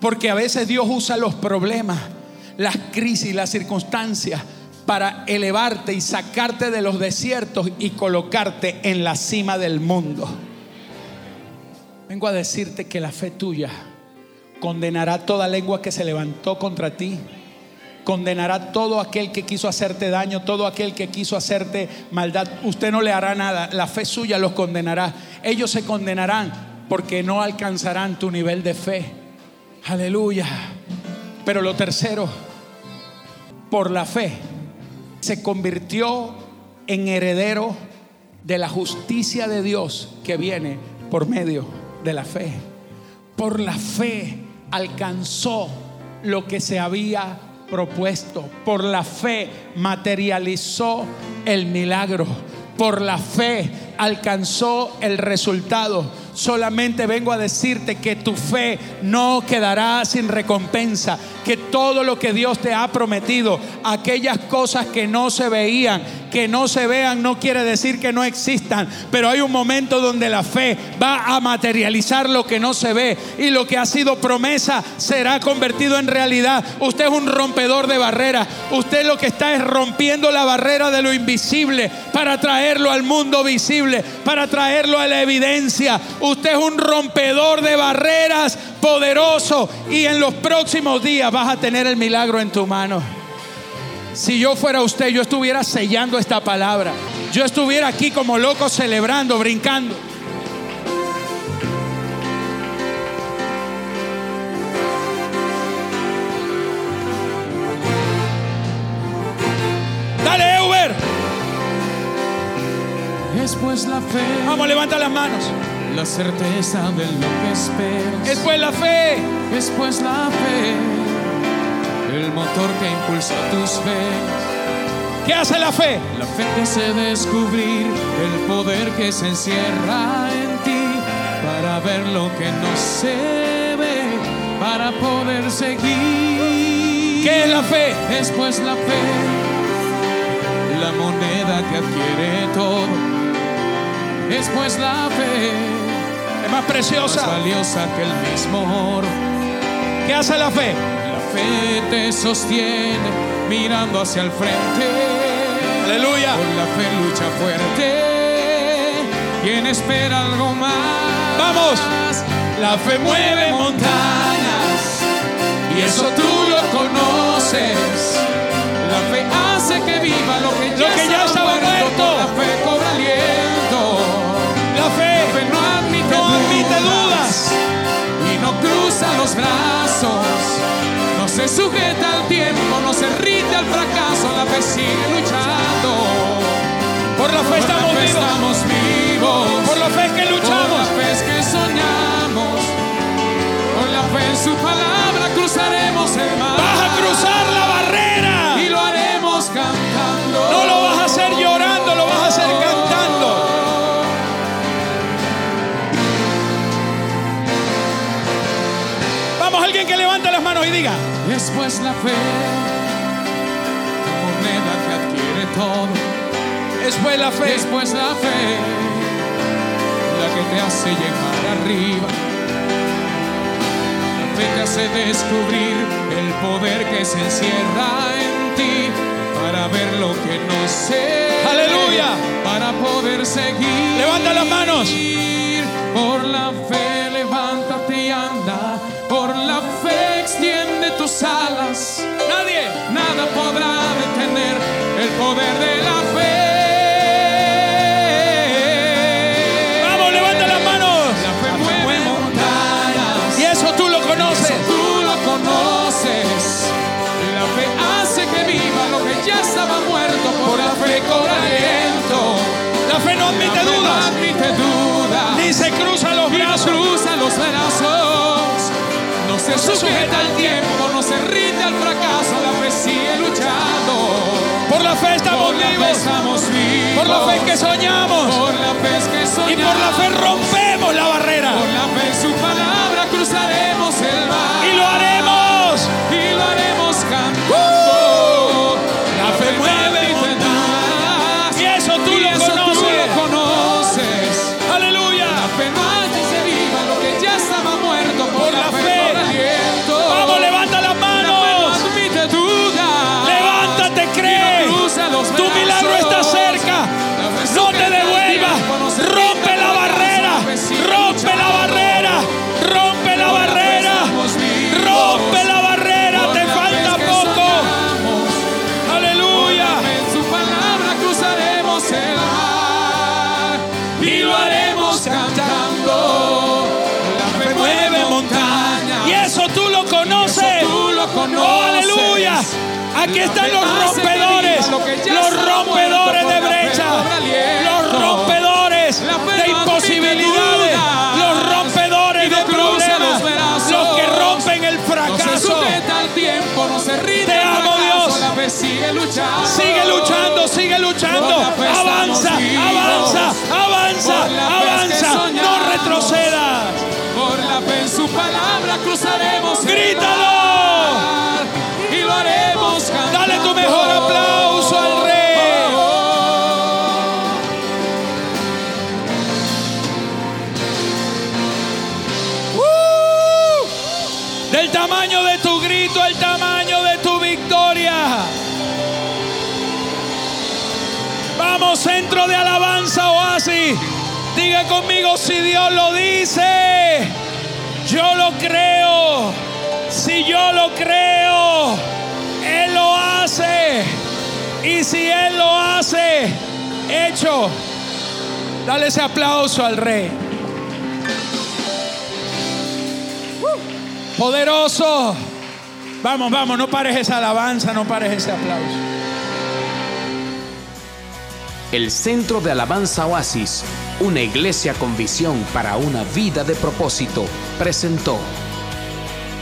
Porque a veces Dios usa los problemas, las crisis, las circunstancias para elevarte y sacarte de los desiertos y colocarte en la cima del mundo. Vengo a decirte que la fe tuya condenará toda lengua que se levantó contra ti. Condenará todo aquel que quiso hacerte daño, todo aquel que quiso hacerte maldad. Usted no le hará nada. La fe suya los condenará ellos se condenarán porque no alcanzarán tu nivel de fe. Aleluya. Pero lo tercero, por la fe, se convirtió en heredero de la justicia de Dios que viene por medio de la fe. Por la fe alcanzó lo que se había propuesto. Por la fe materializó el milagro. Por la fe alcanzó el resultado. Solamente vengo a decirte que tu fe no quedará sin recompensa, que todo lo que Dios te ha prometido, aquellas cosas que no se veían, que no se vean, no quiere decir que no existan, pero hay un momento donde la fe va a materializar lo que no se ve y lo que ha sido promesa será convertido en realidad. Usted es un rompedor de barreras, usted lo que está es rompiendo la barrera de lo invisible para traerlo al mundo visible, para traerlo a la evidencia. Es un rompedor de barreras poderoso y en los próximos días vas a tener el milagro en tu mano. Si yo fuera usted, yo estuviera sellando esta palabra. Yo estuviera aquí como loco celebrando, brincando. Dale, Uber. Después la fe, Vamos, levanta las manos. La certeza de lo que esperas. Después la fe. Después la fe, el motor que impulsa tus fe. ¿Qué hace la fe? La fe te hace descubrir el poder que se encierra en ti para ver lo que no se ve, para poder seguir. ¿Qué es la fe? Después la fe, la moneda que adquiere todo. Después la fe, Es más más preciosa. valiosa que el mismo oro. ¿Qué hace la fe? La fe te sostiene mirando hacia el frente. Aleluya. Con la fe lucha fuerte. Quien espera algo más. Vamos. La fe mueve montañas. Y eso tú lo conoces. La fe hace que viva lo que ya, Lo que ya estaba muerto. La fe cobra los brazos. No se sujeta al tiempo, no se rinde al fracaso. La fe sigue luchando. Por la fe Por estamos la fe vivos. estamos vivos. Por la fe que Por luchamos. la fe que soñamos. Con la fe en su palabra Después la fe, la moneda que adquiere todo. Después la fe. Después la fe, la que te hace llegar arriba. La fe te hace descubrir el poder que se encierra en ti para ver lo que no se ve, Aleluya. Para poder seguir. Levanta las manos. Por la fe, levántate y anda. Por la fe, extiende tus alas. Nadie. Nada podrá detener el poder de la fe. Vamos, levanta las manos. La fe mueve montañas. Y eso tú lo Eso conoces. tú lo conoces. La fe hace que viva lo que ya estaba muerto. Por la fe cobra aliento. La fe no La admite fe no dudas. admite dudas. Ni se cruzan los Y no brazos. cruza los brazos. Sujeta al tiempo, no se rinde al fracaso. La fe sigue luchando. Por la fe estamos Por la fe vivos. estamos vivos. Por la fe que soñamos. Por la fe Y por la fe rompemos la barrera. Por la fe su palabra cruzaremos Aquí están los rompedores. Los rompedores de por la fe brecha. cobra aliento. Los rompedores de no imposibilidades. Los rompedores no de problemas. los que rompen el No fracaso. no. Te amo, Dios. Sigue luchando. Sigue luchando, sigue luchando. Avanza, vivos. avanza, avanza, Por la fe avanza. No soñamos. retroceda. la cruzaremos. Conmigo si Dios lo dice. Yo lo creo. Si yo lo creo, Él lo hace. Y si Él lo hace, hecho. Dale ese aplauso al rey. Poderoso. Vamos, vamos, no pares esa alabanza, no pares ese aplauso. El Centro de Alabanza Oasis, una iglesia con visión para una vida de propósito, presentó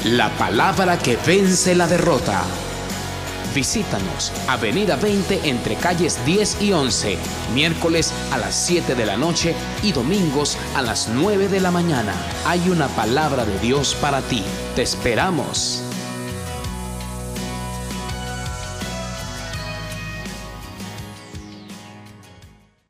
la palabra que vence la derrota. Visítanos, Avenida 20 entre calles 10 y 11, miércoles a las 7 de la noche y domingos a las 9 de la mañana. Hay una palabra de Dios para ti. Te esperamos.